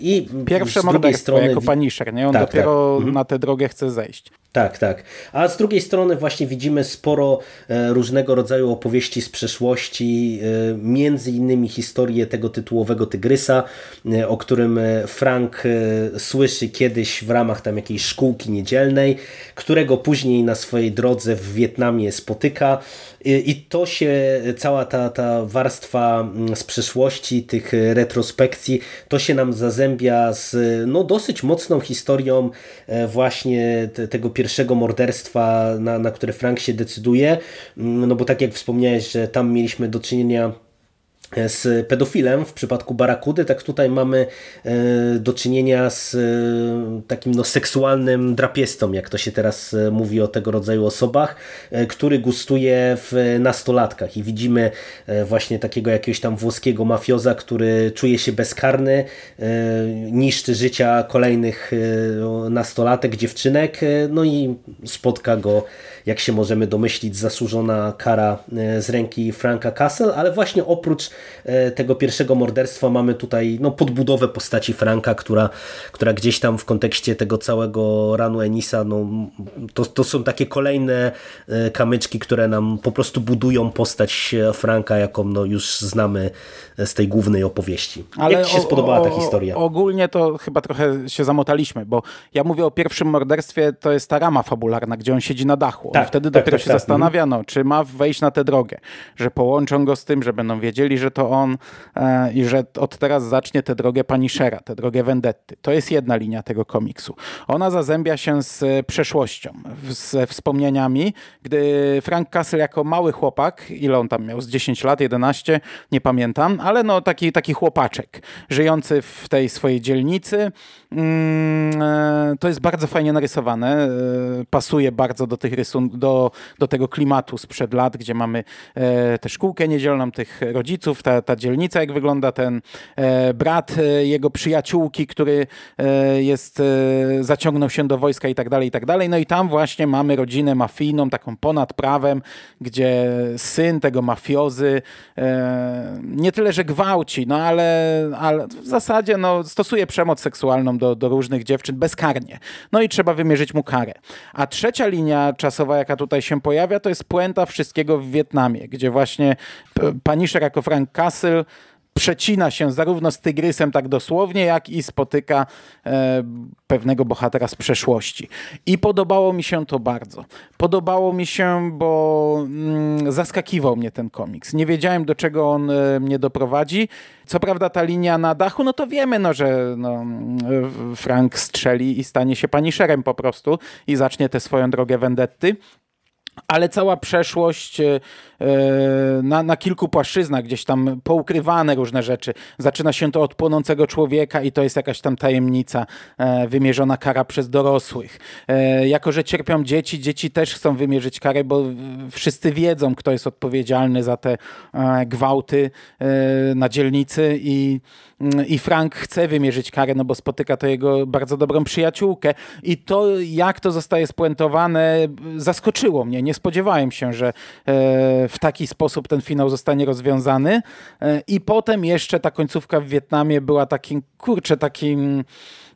I Pierwsze z morderstwo strony... jako paniszer, nie? On tak, dopiero tak. Mhm. na tę drogę chce zejść. Tak, tak. A z drugiej strony właśnie widzimy sporo różnego rodzaju opowieści z przeszłości, między innymi historię tego tytułowego tygrysa, o którym Frank słyszy kiedyś w ramach tam jakiejś szkółki niedzielnej, którego później na swojej drodze w Wietnamie spotyka i to się, cała ta, ta warstwa mm, z przeszłości, tych retrospekcji, to się nam zazębia z no, dosyć mocną historią e, właśnie tego pierwszego morderstwa, na, na które Frank się decyduje, mm, no bo tak jak wspomniałeś, że tam mieliśmy do czynienia z pedofilem w przypadku Barakudy, tak tutaj mamy e, do czynienia z e, takim no, seksualnym drapiestą, jak to się teraz e, mówi o tego rodzaju osobach, który gustuje w nastolatkach. I widzimy właśnie takiego jakiegoś tam włoskiego mafioza, który czuje się bezkarny, niszczy życia kolejnych nastolatek, dziewczynek, no i spotka go jak się możemy domyślić, zasłużona kara e, z ręki Franka Castle, ale właśnie oprócz e, tego pierwszego morderstwa mamy tutaj no, podbudowę postaci Franka, która, która gdzieś tam w kontekście tego całego ranu Enisa, no, to, to są takie kolejne e, kamyczki, które nam po prostu budują postać Franka, jaką no, już znamy z tej głównej opowieści. Ale Jak Ci się o, spodobała o, ta historia? Ogólnie to chyba trochę się zamotaliśmy, bo ja mówię o pierwszym morderstwie, to jest ta rama fabularna, gdzie on siedzi na dachu. Tak, wtedy tak, dopiero tak, się tak, zastanawia, no, czy ma wejść na tę drogę, że połączą go z tym, że będą wiedzieli, że to on e, i że od teraz zacznie tę drogę Punishera, tę drogę Vendetty. To jest jedna linia tego komiksu. Ona zazębia się z przeszłością, ze wspomnieniami, gdy Frank Castle jako mały chłopak, ile on tam miał, z 10 lat, 11, nie pamiętam, ale no taki, taki chłopaczek, żyjący w tej swojej dzielnicy. Mm, e, to jest bardzo fajnie narysowane, e, pasuje bardzo do tych rysunków, do, do tego klimatu sprzed lat, gdzie mamy e, tę szkółkę niedzielną tych rodziców, ta, ta dzielnica, jak wygląda ten brat jego przyjaciółki, który jest, zaciągnął się do wojska i tak dalej, i tak dalej. No i tam właśnie mamy rodzinę mafijną, taką ponad prawem, gdzie syn tego mafiozy nie tyle, że gwałci, no ale, ale w zasadzie no, stosuje przemoc seksualną do, do różnych dziewczyn bezkarnie. No i trzeba wymierzyć mu karę. A trzecia linia czasowa, jaka tutaj się pojawia, to jest puenta wszystkiego w Wietnamie, gdzie właśnie Punisher jako Frank Castle przecina się zarówno z tygrysem tak dosłownie, jak i spotyka e, pewnego bohatera z przeszłości. I podobało mi się to bardzo. Podobało mi się, bo mm, zaskakiwał mnie ten komiks. Nie wiedziałem, do czego on e, mnie doprowadzi. Co prawda ta linia na dachu, no to wiemy, no, że no, Frank strzeli i stanie się paniszerem po prostu i zacznie tę swoją drogę vendetty ale cała przeszłość e, e, na, na kilku płaszczyznach, gdzieś tam poukrywane różne rzeczy. Zaczyna się to od płonącego człowieka i to jest jakaś tam tajemnica, e, wymierzona kara przez dorosłych. Jako, że cierpią dzieci, dzieci też chcą wymierzyć karę, bo wszyscy wiedzą, kto jest odpowiedzialny za te gwałty na dzielnicy i i Frank chce wymierzyć karę, no bo spotyka to jego bardzo dobrą przyjaciółkę. I to, jak to zostaje spuentowane, zaskoczyło mnie. Nie spodziewałem się, że e, w taki sposób ten finał zostanie rozwiązany. E, I potem jeszcze ta końcówka w Wietnamie była takim, kurczę, takim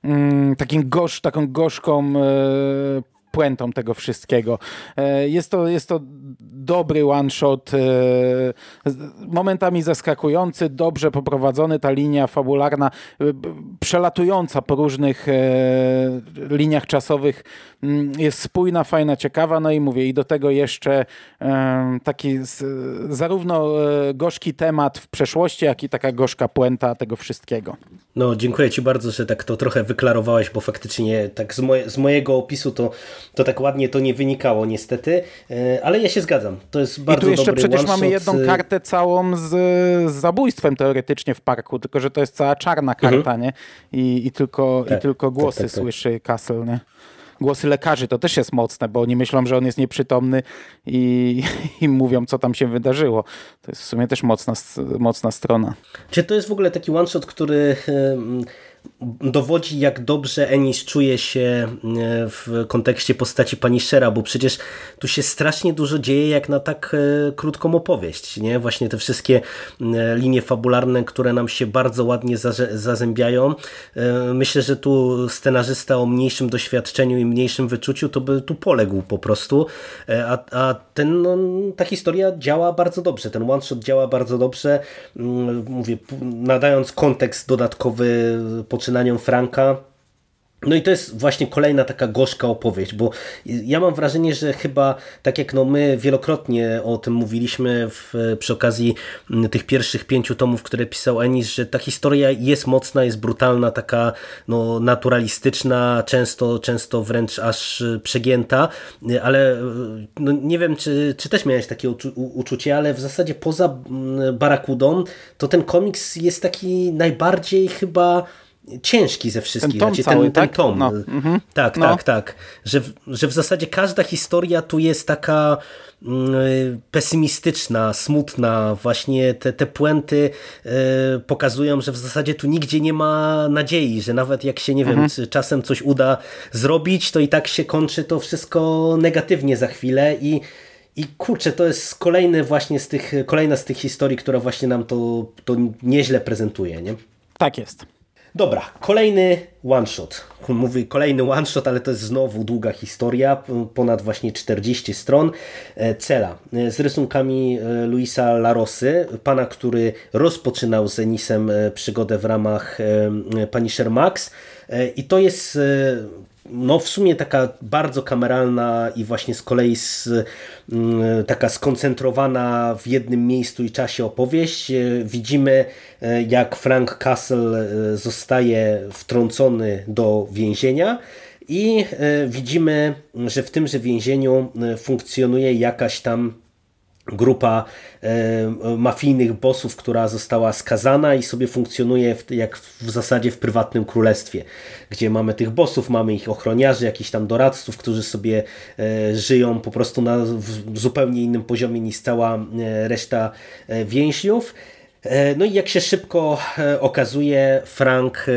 mm, takim gorzz, taką gorzką e, puentą tego wszystkiego. E, jest to, jest to dobry one-shot, e, momentami zaskakujący, dobrze poprowadzony, ta linia fabularna, e, przelatująca po różnych liniach czasowych, mm, jest spójna, fajna, ciekawa, no i mówię, i do tego jeszcze taki zarówno gorzki temat w przeszłości, jak i taka gorzka puenta tego wszystkiego. No, dziękuję Ci bardzo, że tak to trochę wyklarowałeś, bo faktycznie tak z, moje, z mojego opisu to to tak ładnie to nie wynikało niestety, e, ale ja się zgadzam. To jest bardzo dobry I tu jeszcze przecież mamy jedną kartę całą z, z, zabójstwem teoretycznie w parku, tylko że to jest cała czarna mhm. karta, mhm. nie? I, i, tylko, tak, i tylko głosy tak, tak, tak. słyszy Castle, nie? głosy lekarzy to też jest mocne, bo oni myślą, że on jest nieprzytomny i, i mówią, co tam się wydarzyło. To jest w sumie też mocna, mocna strona. Czy to jest w ogóle taki one-shot, który dowodzi, jak dobrze Ennis czuje się e, w kontekście postaci Punishera, bo przecież tu się strasznie dużo dzieje jak na tak e, krótką opowieść. Nie? Właśnie te wszystkie linie fabularne, które nam się bardzo ładnie zazębiają. Myślę, że tu scenarzysta o mniejszym doświadczeniu i mniejszym wyczuciu to by tu poległ po prostu, a, a ten, no, ta historia działa bardzo dobrze, ten one shot działa bardzo dobrze, mm, mówię, nadając kontekst dodatkowy poczynaniom Franka, no i to jest właśnie kolejna taka gorzka opowieść, bo ja mam wrażenie, że chyba tak jak no my wielokrotnie o tym mówiliśmy w, przy okazji tych pierwszych pięciu tomów, które pisał Ennis, że ta historia jest mocna, jest brutalna, taka no, naturalistyczna, często, często wręcz aż przegięta, ale no, nie wiem, czy, czy też miałeś takie uczu uczucie, ale w zasadzie poza Barakudą to ten komiks jest taki najbardziej chyba ciężki ze wszystkich. Ten tom, znaczy, ten, tak? ten tom. No. Mhm. Tak, no. tak, tak. Że, że w zasadzie każda historia tu jest taka mm, pesymistyczna, smutna. Właśnie te, te puenty y, pokazują, że w zasadzie tu nigdzie nie ma nadziei, że nawet jak się, nie mhm. wiem, czy czasem coś uda zrobić, to i tak się kończy to wszystko negatywnie za chwilę i i kurczę, to jest kolejny właśnie z tych, kolejna z tych historii, która właśnie nam to, to nieźle prezentuje, nie? Tak jest. Dobra, kolejny one shot. Mówię kolejny one shot, ale to jest znowu długa historia, ponad właśnie 40 stron. E, Cela e, z rysunkami e, Luisa Larosy, pana, który rozpoczynał z Enisem przygodę w ramach Punisher Max. I to jest no w sumie taka bardzo kameralna i właśnie z kolei z, mm, taka skoncentrowana w jednym miejscu i czasie opowieść. E, widzimy e, jak Frank Castle e, zostaje wtrącony do więzienia i widzimy, że w tymże więzieniu funkcjonuje jakaś tam grupa e, mafijnych bossów, która została skazana i sobie funkcjonuje w, jak w zasadzie w prywatnym królestwie, gdzie mamy tych bossów, mamy ich ochroniarzy, jakichś tam doradców, którzy sobie e, żyją po prostu na zupełnie innym poziomie niż cała e, reszta więźniów. E, no i jak się szybko e, okazuje, Frank e,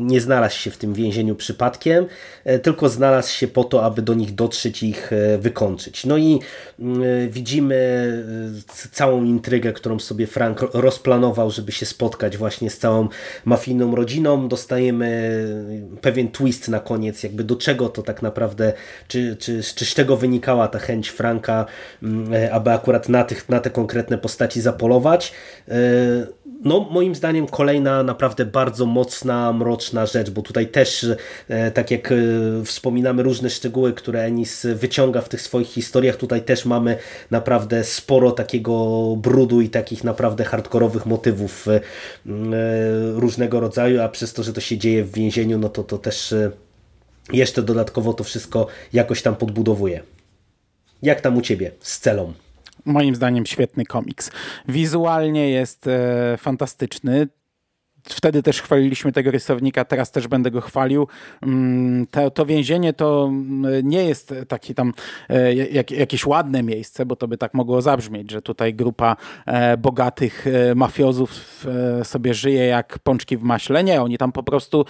nie znalazł się w tym więzieniu przypadkiem, tylko znalazł się po to, aby do nich dotrzeć i ich wykończyć. No i mm, widzimy całą intrygę, którą sobie Frank rozplanował, żeby się spotkać właśnie z całą mafijną rodziną. Dostajemy pewien twist na koniec, jakby do czego to tak naprawdę, czy, czy, czy z czego wynikała ta chęć Franka, mm, aby akurat na, tych, na te konkretne postaci zapolować no moim zdaniem kolejna naprawdę bardzo mocna, mroczna rzecz, bo tutaj też, e, tak jak e, wspominamy różne szczegóły, które Ennis wyciąga w tych swoich historiach, tutaj też mamy naprawdę sporo takiego brudu i takich naprawdę hardkorowych motywów e, różnego rodzaju, a przez to, że to się dzieje w więzieniu, no to to też jeszcze dodatkowo to wszystko jakoś tam podbudowuje. Jak tam u Ciebie z celą? Moim zdaniem świetny komiks. Wizualnie jest e, fantastyczny wtedy też chwaliliśmy tego rysownika, teraz też będę go chwalił. Mm, to, to więzienie to mm, nie jest takie tam e, jak, jakieś ładne miejsce, bo to by tak mogło zabrzmieć, że tutaj grupa e, bogatych e, mafiozów sobie żyje jak pączki w maśle. Nie, oni tam po prostu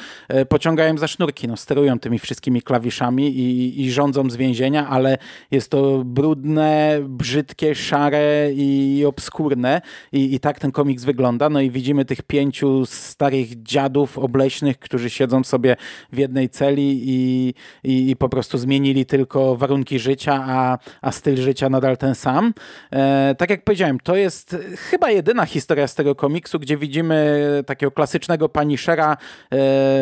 pociągają za sznurki, no, sterują tymi wszystkimi klawiszami i, i rządzą z więzienia, ale jest to brudne, brzydkie, szare i obskurne i, i tak ten komiks wygląda. No i widzimy tych pięciu starych dziadów obleśnych, którzy siedzą sobie w jednej celi i, i, i po prostu zmienili tylko warunki życia, a, a styl życia nadal ten sam. E, tak jak powiedziałem, to jest chyba jedyna historia z tego komiksu, gdzie widzimy takiego klasycznego Punishera e,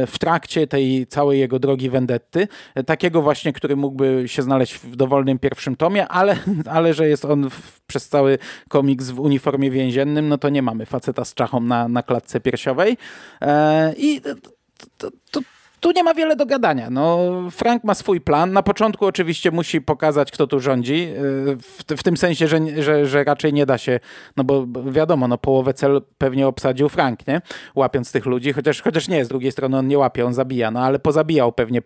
w trakcie tej całej jego drogi vendetty. E, takiego właśnie, który mógłby się znaleźć w dowolnym pierwszym tomie, ale, ale że jest on w, przez cały komiks w uniformie więziennym, no to nie mamy faceta z czachą na, na klatce piersiowej. E, I to, to, tu nie ma wiele do gadania. No, Frank ma swój plan. Na początku oczywiście musi pokazać, kto tu rządzi. E, w, w, tym sensie, że, że, że raczej nie da się, no bo wiadomo, no, połowę cel pewnie obsadził Frank, nie? Łapiąc tych ludzi, chociaż, chociaż nie, z drugiej strony on nie łapie, on zabija, no ale pozabijał pewnie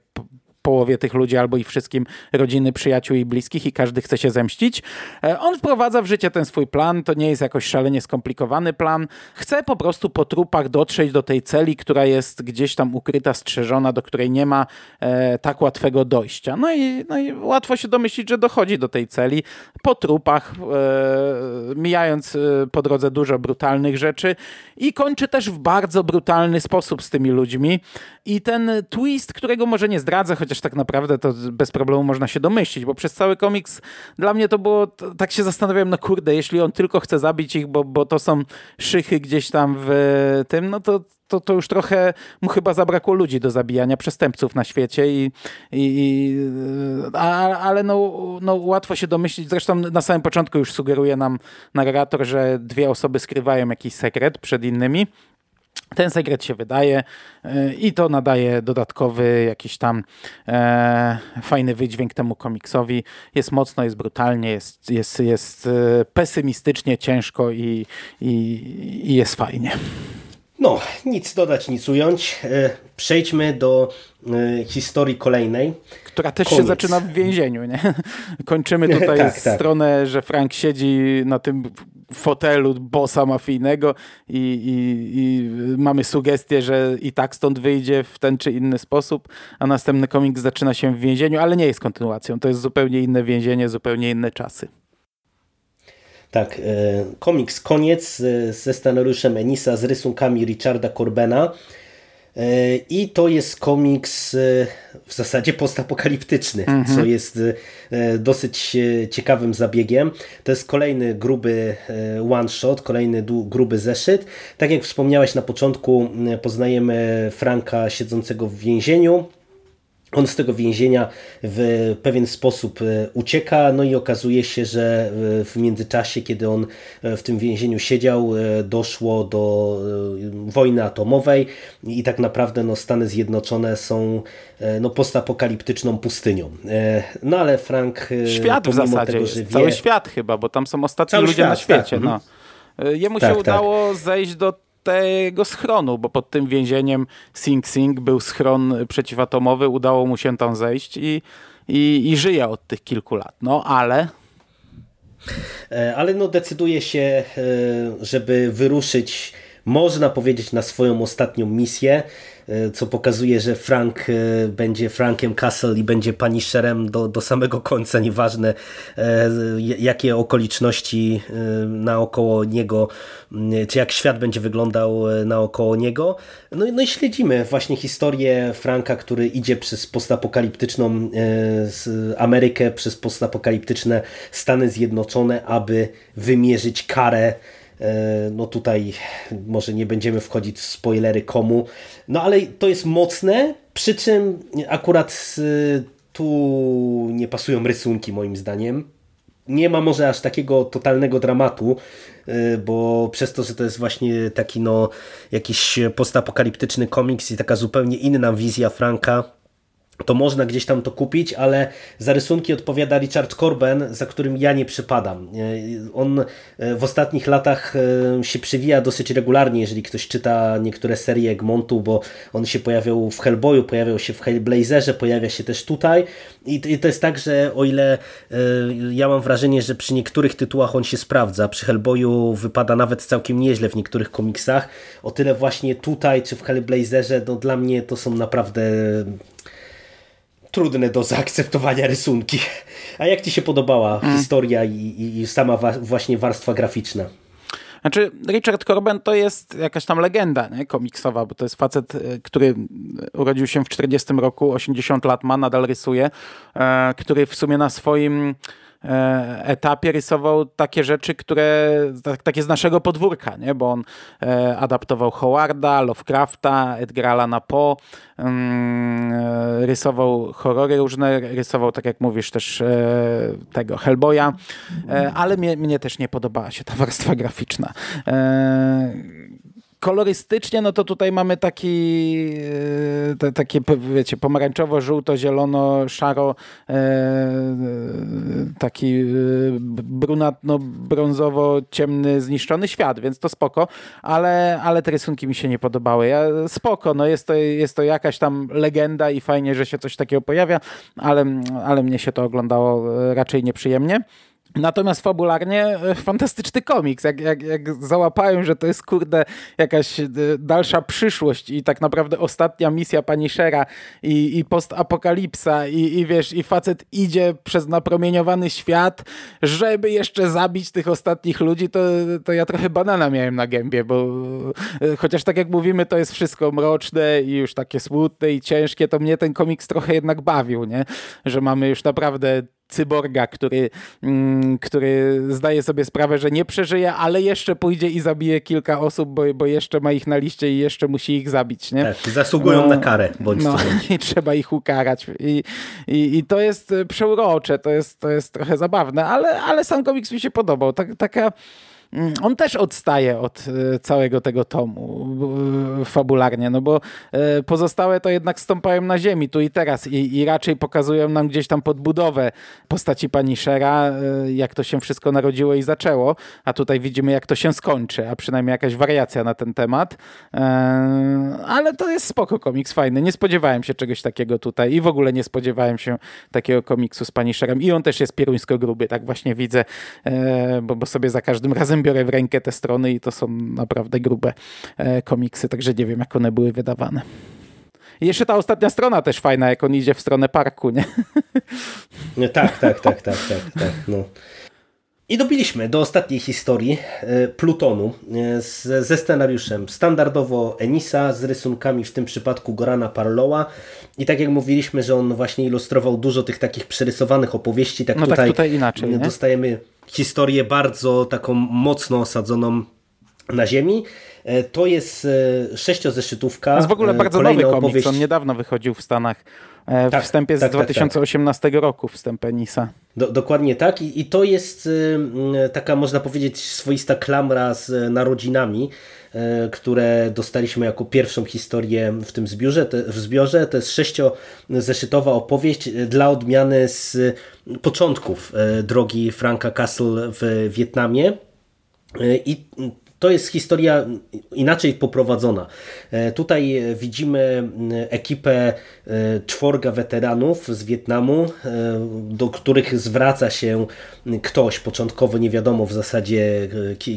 połowie tych ludzi albo i wszystkim rodziny, przyjaciół i bliskich i każdy chce się zemścić. E, on wprowadza w życie ten swój plan, to nie jest jakoś szalenie skomplikowany plan. Chce po prostu po trupach dotrzeć do tej celi, która jest gdzieś tam ukryta, strzeżona, do której nie ma e, tak łatwego dojścia. No i, no i łatwo się domyślić, że dochodzi do tej celi po trupach, e, mijając e, po drodze dużo brutalnych rzeczy i kończy też w bardzo brutalny sposób z tymi ludźmi. I ten twist, którego może nie zdradzę, chociaż tak naprawdę to bez problemu można się domyślić, bo przez cały komiks dla mnie to było, tak się zastanawiałem, no kurde, jeśli on tylko chce zabić ich, bo, bo to są szychy gdzieś tam w tym, no to to, to już trochę mu chyba zabrakło ludzi do zabijania przestępców na świecie i, i a, ale no, no łatwo się domyślić, zresztą na samym początku już sugeruje nam narrator, że dwie osoby skrywają jakiś sekret przed innymi. Ten sekret się wydaje e, i to nadaje dodatkowy jakiś tam e, fajny wydźwięk temu komiksowi. Jest mocno, jest brutalnie, jest, jest, jest e, pesymistycznie, ciężko i, i, i jest fajnie. No, nic dodać, nic ująć. E, przejdźmy do e, historii kolejnej. Która też Koniec. się zaczyna w więzieniu. Nie? Kończymy tutaj tak, tak. stronę, że Frank siedzi na tym fotelu bossa mafijnego i, i, i, mamy sugestię, że i tak stąd wyjdzie w ten czy inny sposób, a następny komiks zaczyna się w więzieniu, ale nie jest kontynuacją. To jest zupełnie inne więzienie, zupełnie inne czasy. Tak, e, komiks koniec e, ze scenariuszem Enisa z rysunkami Richarda Corbena. E, I to jest komiks w zasadzie postapokaliptyczny, -hmm. co jest dosyć ciekawym zabiegiem. To jest kolejny gruby one-shot, kolejny gruby zeszyt. Tak jak wspomniałeś na początku, poznajemy Franka siedzącego w więzieniu on z tego więzienia w pewien sposób e, ucieka, no i okazuje się, że e, w międzyczasie, kiedy on e, w tym więzieniu siedział, doszło do wojny atomowej i tak naprawdę no, Stany Zjednoczone są no, postapokaliptyczną pustynią. No ale Frank... Świat w zasadzie, tego, wie... cały świat chyba, bo tam są ostatni ludzie świat, na świecie. Tak. No. Jemu tak, się udało tak. zejść do tego schronu, bo pod tym więzieniem Sing Sing był schron przeciwatomowy, udało mu się tam zejść i, i, i żyje od tych kilku lat. No ale e, ale no decyduje się, e, żeby wyruszyć, można powiedzieć, na swoją ostatnią misję. E, co pokazuje, że Frank e, będzie Frankiem Castle i będzie Punisherem do, do samego końca, nieważne e, jakie okoliczności naokoło niego, czy jak świat będzie wyglądał naokoło niego. No, no i śledzimy właśnie historię Franka, który idzie przez postapokaliptyczną Amerykę, przez postapokaliptyczne Stany Zjednoczone, aby wymierzyć karę no tutaj może nie będziemy wchodzić w spoilery komu, no ale to jest mocne, przy czym akurat e, tu nie pasują rysunki moim zdaniem. Nie ma może aż takiego totalnego dramatu, e, bo przez to, że to jest właśnie taki no jakiś postapokaliptyczny komiks i taka zupełnie inna wizja Franka, to można gdzieś tam to kupić, ale za rysunki odpowiada Richard Corben, za którym ja nie przypadam. E, on e, w ostatnich latach e, się przywija dosyć regularnie, jeżeli ktoś czyta niektóre serie Egmontu, bo on się pojawiał w Hellboyu, pojawiał się w Hellblazerze, pojawia się też tutaj i to jest tak, że o ile ja mam wrażenie, że przy niektórych tytułach on się sprawdza, przy Hellboyu wypada nawet całkiem nieźle w niektórych komiksach, o tyle właśnie tutaj czy w Hellblazerze, no dla mnie to są naprawdę trudne do zaakceptowania rysunki. A jak Ci się podobała mm. historia i, i, sama wa właśnie warstwa graficzna? Znaczy, Richard Corben to jest jakaś tam legenda nie? komiksowa, bo to jest facet, e, który urodził się w 40 roku, 80 lat ma, nadal rysuje, e, który w sumie na swoim etapie rysował takie rzeczy, które tak, takie z naszego podwórka, nie? bo on e, adaptował Howarda, Lovecrafta, Edgara Allana Poe, mm, e, rysował horrory różne, rysował, tak jak mówisz, też tego Hellboya, ale mnie, mnie też nie podobała się ta warstwa graficzna kolorystycznie, no to tutaj mamy taki e, te, takie, wiecie, pomarańczowo, żółto, zielono, szaro, e, taki brunatno, brązowo, ciemny, zniszczony świat, więc to spoko, ale, ale te rysunki mi się nie podobały. Ja, spoko, no jest to, jest to jakaś tam legenda i fajnie, że się coś takiego pojawia, ale, ale mnie się to oglądało raczej nieprzyjemnie. Natomiast fabularnie e, fantastyczny komiks. Jak, jak, jak załapałem, że to jest kurde jakaś e, dalsza przyszłość i tak naprawdę ostatnia misja Punishera i, i postapokalipsa i, i wiesz, i facet idzie przez napromieniowany świat, żeby jeszcze zabić tych ostatnich ludzi, to, to ja trochę banana miałem na gębie, bo e, chociaż tak jak mówimy, to jest wszystko mroczne i już takie smutne i ciężkie, to mnie ten komiks trochę jednak bawił, nie? Że mamy już naprawdę cyborga, który, mm, który zdaje sobie sprawę, że nie przeżyje, ale jeszcze pójdzie i zabije kilka osób, bo, bo jeszcze ma ich na liście i jeszcze musi ich zabić. Nie? Tak, zasługują no, na karę. Bądź no, i trzeba ich ukarać. I, i, I, to jest przeurocze, to jest, to jest trochę zabawne, ale, ale sam komiks mi się podobał. Tak, taka on też odstaje od e, całego tego tomu e, fabularnie, no bo e, pozostałe to jednak stąpają na ziemi tu i teraz i, i raczej pokazują nam gdzieś tam podbudowę postaci pani Shera, jak to się wszystko narodziło i zaczęło, a tutaj widzimy jak to się skończy, a przynajmniej jakaś wariacja na ten temat. Ale to jest spoko komiks, fajny. Nie spodziewałem się czegoś takiego tutaj i w ogóle nie spodziewałem się takiego komiksu z pani Sherem i on też jest pieruńsko gruby, tak właśnie widzę, bo, bo sobie za każdym razem biorę w rękę te strony i to są naprawdę grube e, komiksy, także nie wiem, jak one były wydawane. I jeszcze ta ostatnia strona też fajna, jak on idzie w stronę parku, nie? No, tak, tak, tak, tak, tak, tak. No. I dobiliśmy do ostatniej historii e, Plutonu e, z, ze scenariuszem standardowo Enisa, z rysunkami w tym przypadku Gorana Parloa. I tak jak mówiliśmy, że on właśnie ilustrował dużo tych takich przerysowanych opowieści, tak, no tutaj, tak tutaj inaczej, dostajemy historię bardzo taką mocno osadzoną na ziemi. E, to jest sześciozeszytówka. To jest w ogóle bardzo nowy komiks, opowieść. on niedawno wychodził w Stanach. W tak, wstępie z tak, 2018 tak, tak. roku, wstęp Enisa. Do, dokładnie tak I, i to jest y, y, taka można powiedzieć swoista klamra z narodzinami, y, które dostaliśmy jako pierwszą historię w tym zbiorze. Te, w zbiorze. To jest sześciozeszytowa opowieść dla odmiany z początków drogi Franka Castle w Wietnamie. I to jest historia inaczej poprowadzona. E, tutaj widzimy ekipę e, czworga weteranów z Wietnamu, e, do których zwraca się ktoś, początkowo nie wiadomo w zasadzie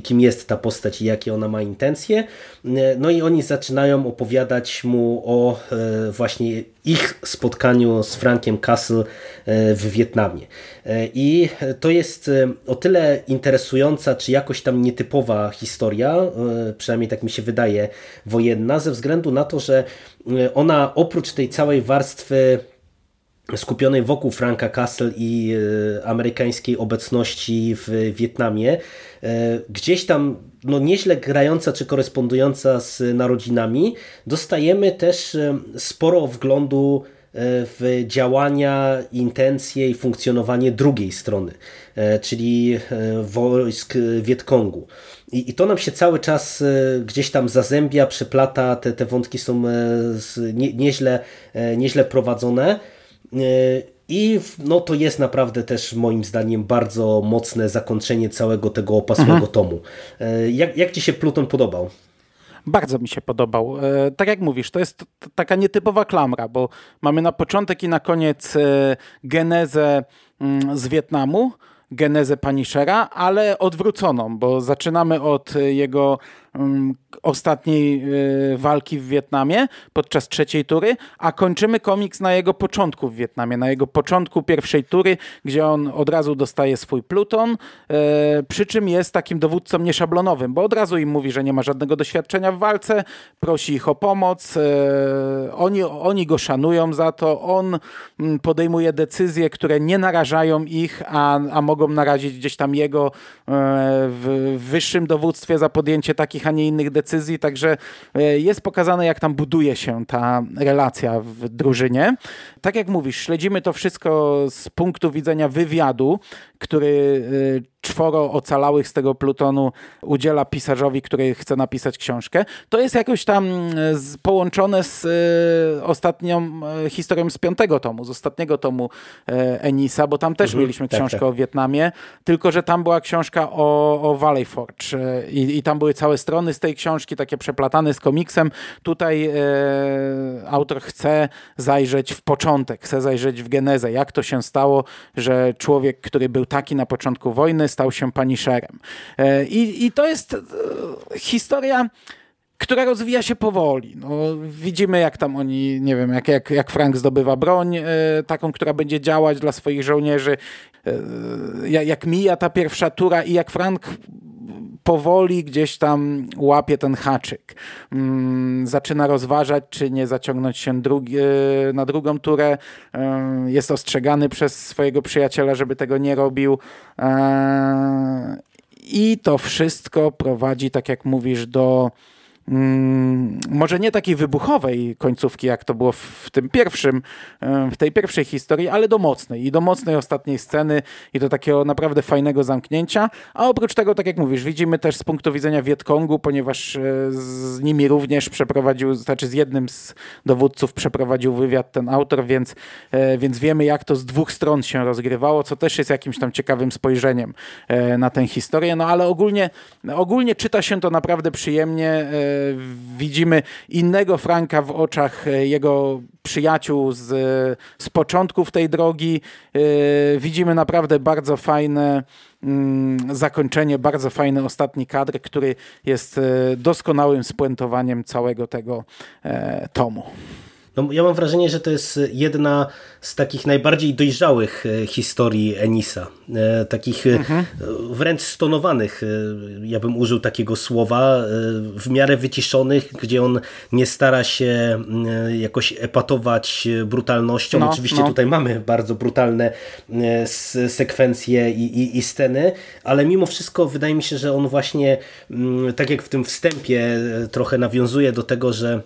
kim jest ta postać i jakie ona ma intencje. No i oni zaczynają opowiadać mu o właśnie ich spotkaniu z Frankiem Castle w Wietnamie. I to jest o tyle interesująca, czy jakoś tam nietypowa historia, przynajmniej tak mi się wydaje, wojenna, ze względu na to, że ona oprócz tej całej warstwy skupionej wokół Franka Castle i e, amerykańskiej obecności w Wietnamie, e, gdzieś tam no, nieźle grająca czy korespondująca z narodzinami, dostajemy też e, sporo wglądu w działania, intencje i funkcjonowanie drugiej strony, czyli wojsk Wietkongu. I, I to nam się cały czas gdzieś tam zazębia, przeplata, te, te wątki są nie, nieźle, nieźle prowadzone. I no, to jest naprawdę też moim zdaniem bardzo mocne zakończenie całego tego opasłego mhm. tomu. E, jak, jak Ci się Pluton podobał? Bardzo mi się podobał. E, tak jak mówisz, to jest taka nietypowa klamra, bo mamy na początek i na koniec e, genezę mm, z Wietnamu, genezę Punishera, ale odwróconą, bo zaczynamy od jego ostatniej y, walki w Wietnamie podczas trzeciej tury, a kończymy komiks na jego początku w Wietnamie, na jego początku pierwszej tury, gdzie on od razu dostaje swój pluton, y, przy czym jest takim dowódcą nieszablonowym, bo od razu im mówi, że nie ma żadnego doświadczenia w walce, prosi ich o pomoc, y, oni, oni go szanują za to, on mm, podejmuje decyzje, które nie narażają ich, a, a mogą narazić gdzieś tam jego w wyższym dowództwie za podjęcie takich a nie innych decyzji, także e, jest pokazane, jak tam buduje się ta relacja w drużynie. Tak jak mówisz, śledzimy to wszystko z punktu widzenia wywiadu, który czworo ocalałych z tego plutonu udziela pisarzowi, który chce napisać książkę. To jest jakoś tam połączone z ostatnią historią z piątego tomu, z ostatniego tomu Enisa, bo tam też mhm, mieliśmy tak, książkę tak. o Wietnamie, tylko że tam była książka o, o Valley Forge i, i tam były całe strony z tej książki, takie przeplatane z komiksem. Tutaj e, autor chce zajrzeć w początek, chce zajrzeć w genezę, jak to się stało, że człowiek, który był taki na początku wojny, stał się paniszerem. E, i, I to jest e, historia która rozwija się powoli. No, widzimy, jak tam oni, nie wiem, jak, jak, jak Frank zdobywa broń, e, taką, która będzie działać dla swoich żołnierzy, jak mija ta pierwsza tura i jak Frank powoli gdzieś tam łapie ten haczyk. Mm, zaczyna rozważać, czy nie zaciągnąć się drugi, e, na drugą turę. E, jest ostrzegany przez swojego przyjaciela, żeby tego nie robił. E, I to wszystko prowadzi, tak jak mówisz, do może nie takiej wybuchowej końcówki, jak to było w tym pierwszym, e, w tej pierwszej historii, ale do mocnej i do mocnej ostatniej sceny i do takiego naprawdę fajnego zamknięcia. A oprócz tego, tak jak mówisz, widzimy też z punktu widzenia Wietkongu, ponieważ e, z nimi również przeprowadził, znaczy z jednym z dowódców przeprowadził wywiad ten autor, więc, e, więc wiemy, jak to z dwóch stron się rozgrywało, co też jest jakimś tam ciekawym spojrzeniem na tę historię. No ale ogólnie, ogólnie czyta się to naprawdę przyjemnie widzimy innego Franka w oczach e, jego przyjaciół z, z początków tej drogi. E, widzimy naprawdę bardzo fajne mm, zakończenie, bardzo fajny ostatni kadr, który jest e, doskonałym spuentowaniem całego tego tomu. No, ja mam wrażenie, że to jest jedna z takich najbardziej dojrzałych e, historii Enisa. E, takich e, mhm. wręcz stonowanych, ja bym użył takiego słowa, w miarę wyciszonych, gdzie on nie stara się jakoś epatować brutalnością. No, Oczywiście no. tutaj mamy bardzo brutalne sekwencje i, i, i sceny, ale mimo wszystko wydaje mi się, że on właśnie, tak jak w tym wstępie trochę nawiązuje do tego, że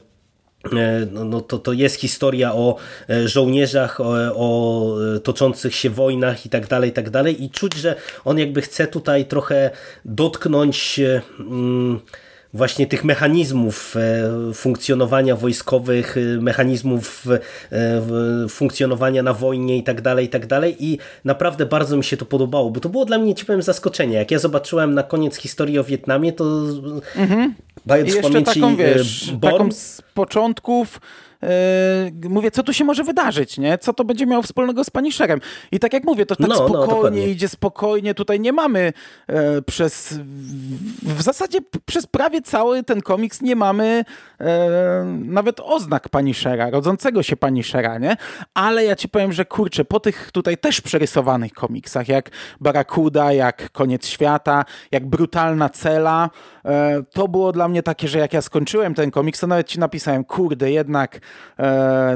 no, no to, to jest historia o e, żołnierzach, o, o toczących się wojnach i tak dalej, i tak dalej. I czuć, że on jakby chce tutaj trochę dotknąć mm, właśnie tych mechanizmów e, funkcjonowania wojskowych, mechanizmów funkcjonowania na wojnie i tak dalej, i tak dalej i naprawdę bardzo mi się to podobało, bo to było dla mnie, ci powiem, zaskoczenie. Jak ja zobaczyłem na koniec historii o Wietnamie, to mhm. Mając I jeszcze pamięci taką, wiesz, taką z początków mówię, co tu się może wydarzyć, nie? Co to będzie miało wspólnego z Punisherem? I tak jak mówię, to tak no, no spokojnie no, idzie, spokojnie. Tutaj nie mamy e, przez, w zasadzie przez prawie cały ten komiks nie mamy e, nawet oznak Punishera, rodzącego się Punishera, nie? Ale ja ci powiem, że kurczę, po tych tutaj też przerysowanych komiksach, jak Barakuda, jak Koniec Świata, jak Brutalna Cela, e, to było dla mnie takie, że jak ja skończyłem ten komiks, to nawet ci napisałem, kurde, jednak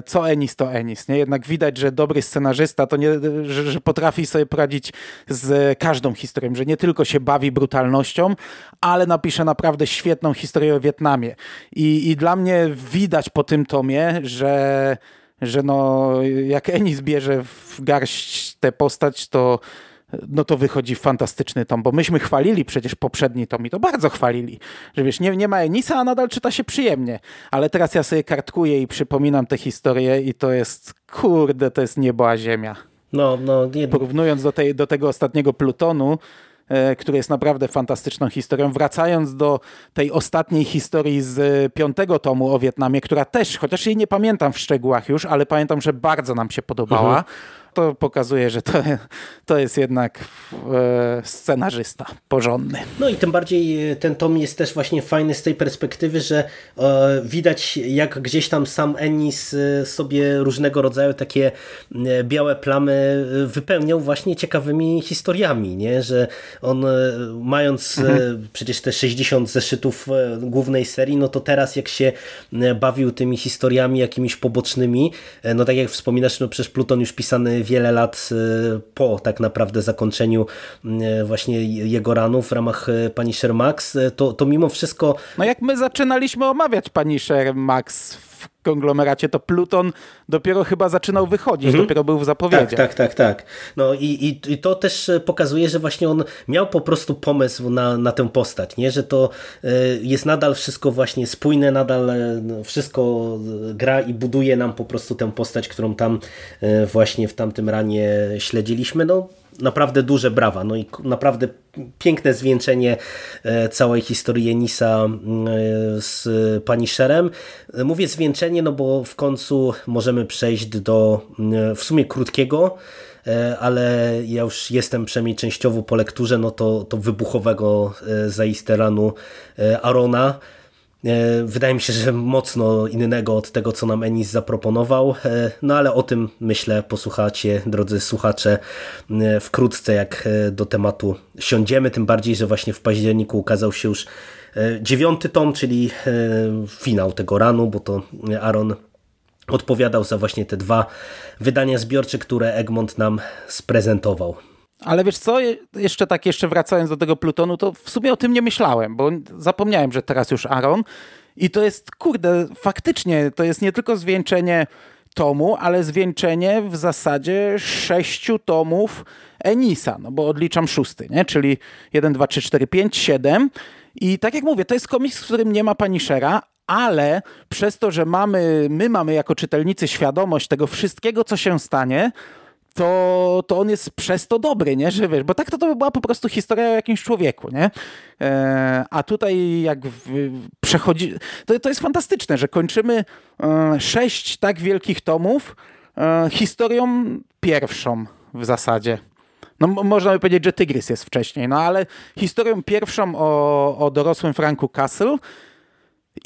co Enis to Enis, nie? Jednak widać, że dobry scenarzysta to nie, że, że potrafi sobie poradzić z każdą historią, że nie tylko się bawi brutalnością, ale napisze naprawdę świetną historię o Wietnamie. I, i dla mnie widać po tym tomie, że że no, jak Enis bierze w garść tę postać, to no to wychodzi fantastyczny tom, bo myśmy chwalili przecież poprzedni tom i to bardzo chwalili, że wiesz, nie, nie ma Enisa, a nadal czyta się przyjemnie, ale teraz ja sobie kartkuję i przypominam tę historię i to jest, kurde, to jest niebo a ziemia. No, no, nie... Porównując do, tej, do tego ostatniego Plutonu, e, który jest naprawdę fantastyczną historią. Wracając do tej ostatniej historii z piątego tomu o Wietnamie, która też, chociaż jej nie pamiętam w szczegółach już, ale pamiętam, że bardzo nam się podobała. Mhm to pokazuje, że to, to jest jednak e, scenarzysta porządny. No i tym bardziej e, ten tom jest też właśnie fajny z tej perspektywy, że e, widać jak gdzieś tam sam Ennis sobie różnego rodzaju takie białe plamy wypełniał właśnie ciekawymi historiami, nie? że on mając mhm. przecież te 60 zeszytów głównej serii, no to teraz jak się bawił tymi historiami jakimiś pobocznymi, no tak jak wspominasz, no przecież Pluton już pisany wiele lat y, po tak naprawdę zakończeniu y, właśnie jego ranów w ramach y, Punisher Max, to, to mimo wszystko... No jak my zaczynaliśmy omawiać Punisher Max w konglomeracie, to Pluton dopiero chyba zaczynał wychodzić, mhm. dopiero był w zapowiedziach. Tak, tak, tak, tak. No i, i, i, to też pokazuje, że właśnie on miał po prostu pomysł na, na tę postać, nie? że to jest nadal wszystko właśnie spójne, nadal no, wszystko gra i buduje nam po prostu tę postać, którą tam właśnie w tamtym ranie śledziliśmy. No naprawdę duże brawa. No i naprawdę piękne zwieńczenie e, całej historii Enisa e, z Punisherem. Mówię zwieńczenie, no bo w końcu możemy przejść do e, w sumie krótkiego, ale ja już jestem przynajmniej częściowo po lekturze, no to, to wybuchowego zaiste ranu Arona, wydaje mi się, że mocno innego od tego, co nam Enis zaproponował, e, no ale o tym myślę posłuchacie, drodzy słuchacze, e, wkrótce jak do tematu siądziemy, tym bardziej, że właśnie w październiku ukazał się już dziewiąty tom, czyli finał tego ranu, bo to Aaron odpowiadał za właśnie te dwa wydania zbiorcze, które Egmont nam sprezentował. Ale wiesz co, jeszcze tak, jeszcze wracając do tego Plutonu, to w sumie o tym nie myślałem, bo zapomniałem, że teraz już Aaron i to jest, kurde, faktycznie, to jest nie tylko zwieńczenie tomu, ale zwieńczenie w zasadzie sześciu tomów Enisa, no bo odliczam szósty, nie? czyli 1, 2, 3, 4, 5, 7 i tak jak mówię, to jest komiks, w którym nie ma Punishera, ale przez to, że mamy, my mamy jako czytelnicy świadomość tego wszystkiego, co się stanie, to, to on jest przez to dobry, nie? Że wiesz, bo tak to, to była po prostu historia o jakimś człowieku, nie? E, a tutaj jak w, przechodzi... To, to jest fantastyczne, że kończymy e, sześć tak wielkich tomów e, historią pierwszą w zasadzie. No, można by powiedzieć, że Tygrys jest wcześniej, no ale historią pierwszą o, o dorosłym Franku Castle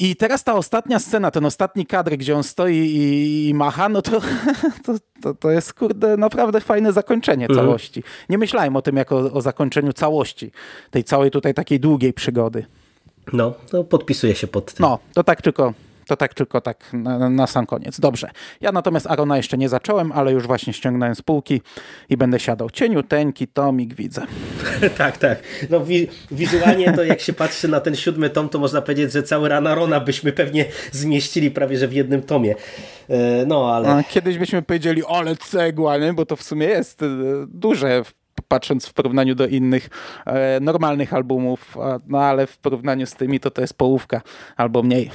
i teraz ta ostatnia scena, ten ostatni kadr, gdzie on stoi i, i macha, no to, to, to, to, jest kurde naprawdę fajne zakończenie mhm. całości. Nie myślałem o tym jako o zakończeniu całości, tej całej tutaj takiej długiej przygody. No, to podpisuję się pod tym. No, to tak tylko to tak tylko tak na, na, sam koniec. Dobrze. Ja natomiast Arona jeszcze nie zacząłem, ale już właśnie ściągnąłem z półki i będę siadał. Cieniuteńki tomik widzę. tak, tak. No wi wizualnie to jak się patrzy na ten siódmy tom, to można powiedzieć, że cały ran Arona byśmy pewnie zmieścili prawie, że w jednym tomie. E, no, ale... A kiedyś byśmy powiedzieli, ale cegła, nie? bo to w sumie jest e, duże patrząc w porównaniu do innych e, normalnych albumów, no ale w porównaniu z tymi to to jest połówka albo mniej.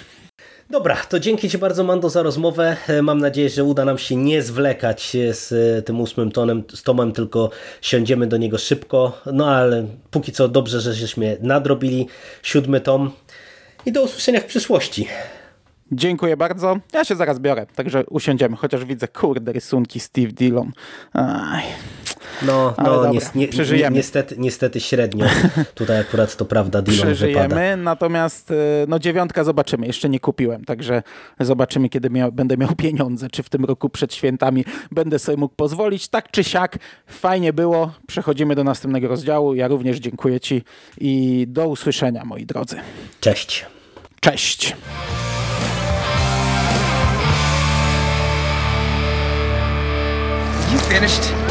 Dobra, to dzięki Ci bardzo Mando za rozmowę. E, mam nadzieję, że uda nam się nie zwlekać z e, tym ósmym tonem, z tomem, tylko siądziemy do niego szybko. No ale póki co dobrze, że żeśmy nadrobili siódmy tom i do usłyszenia w przyszłości. Dziękuję bardzo. Ja się zaraz biorę, także usiądziemy, chociaż widzę kurde rysunki Steve Dillon. Aj. No, no ni nie, Przeżyjemy. niestety, niestety średnio. Tutaj akurat to prawda, Dillon Przeżyjemy, wypada. natomiast y, no dziewiątka zobaczymy. Jeszcze nie kupiłem, także zobaczymy, kiedy miał, będę miał pieniądze. Czy w tym roku przed świętami będę sobie mógł pozwolić. Tak czy siak, fajnie było. Przechodzimy do następnego rozdziału. Ja również dziękuję Ci i do usłyszenia, moi drodzy. Cześć. Cześć. You finished?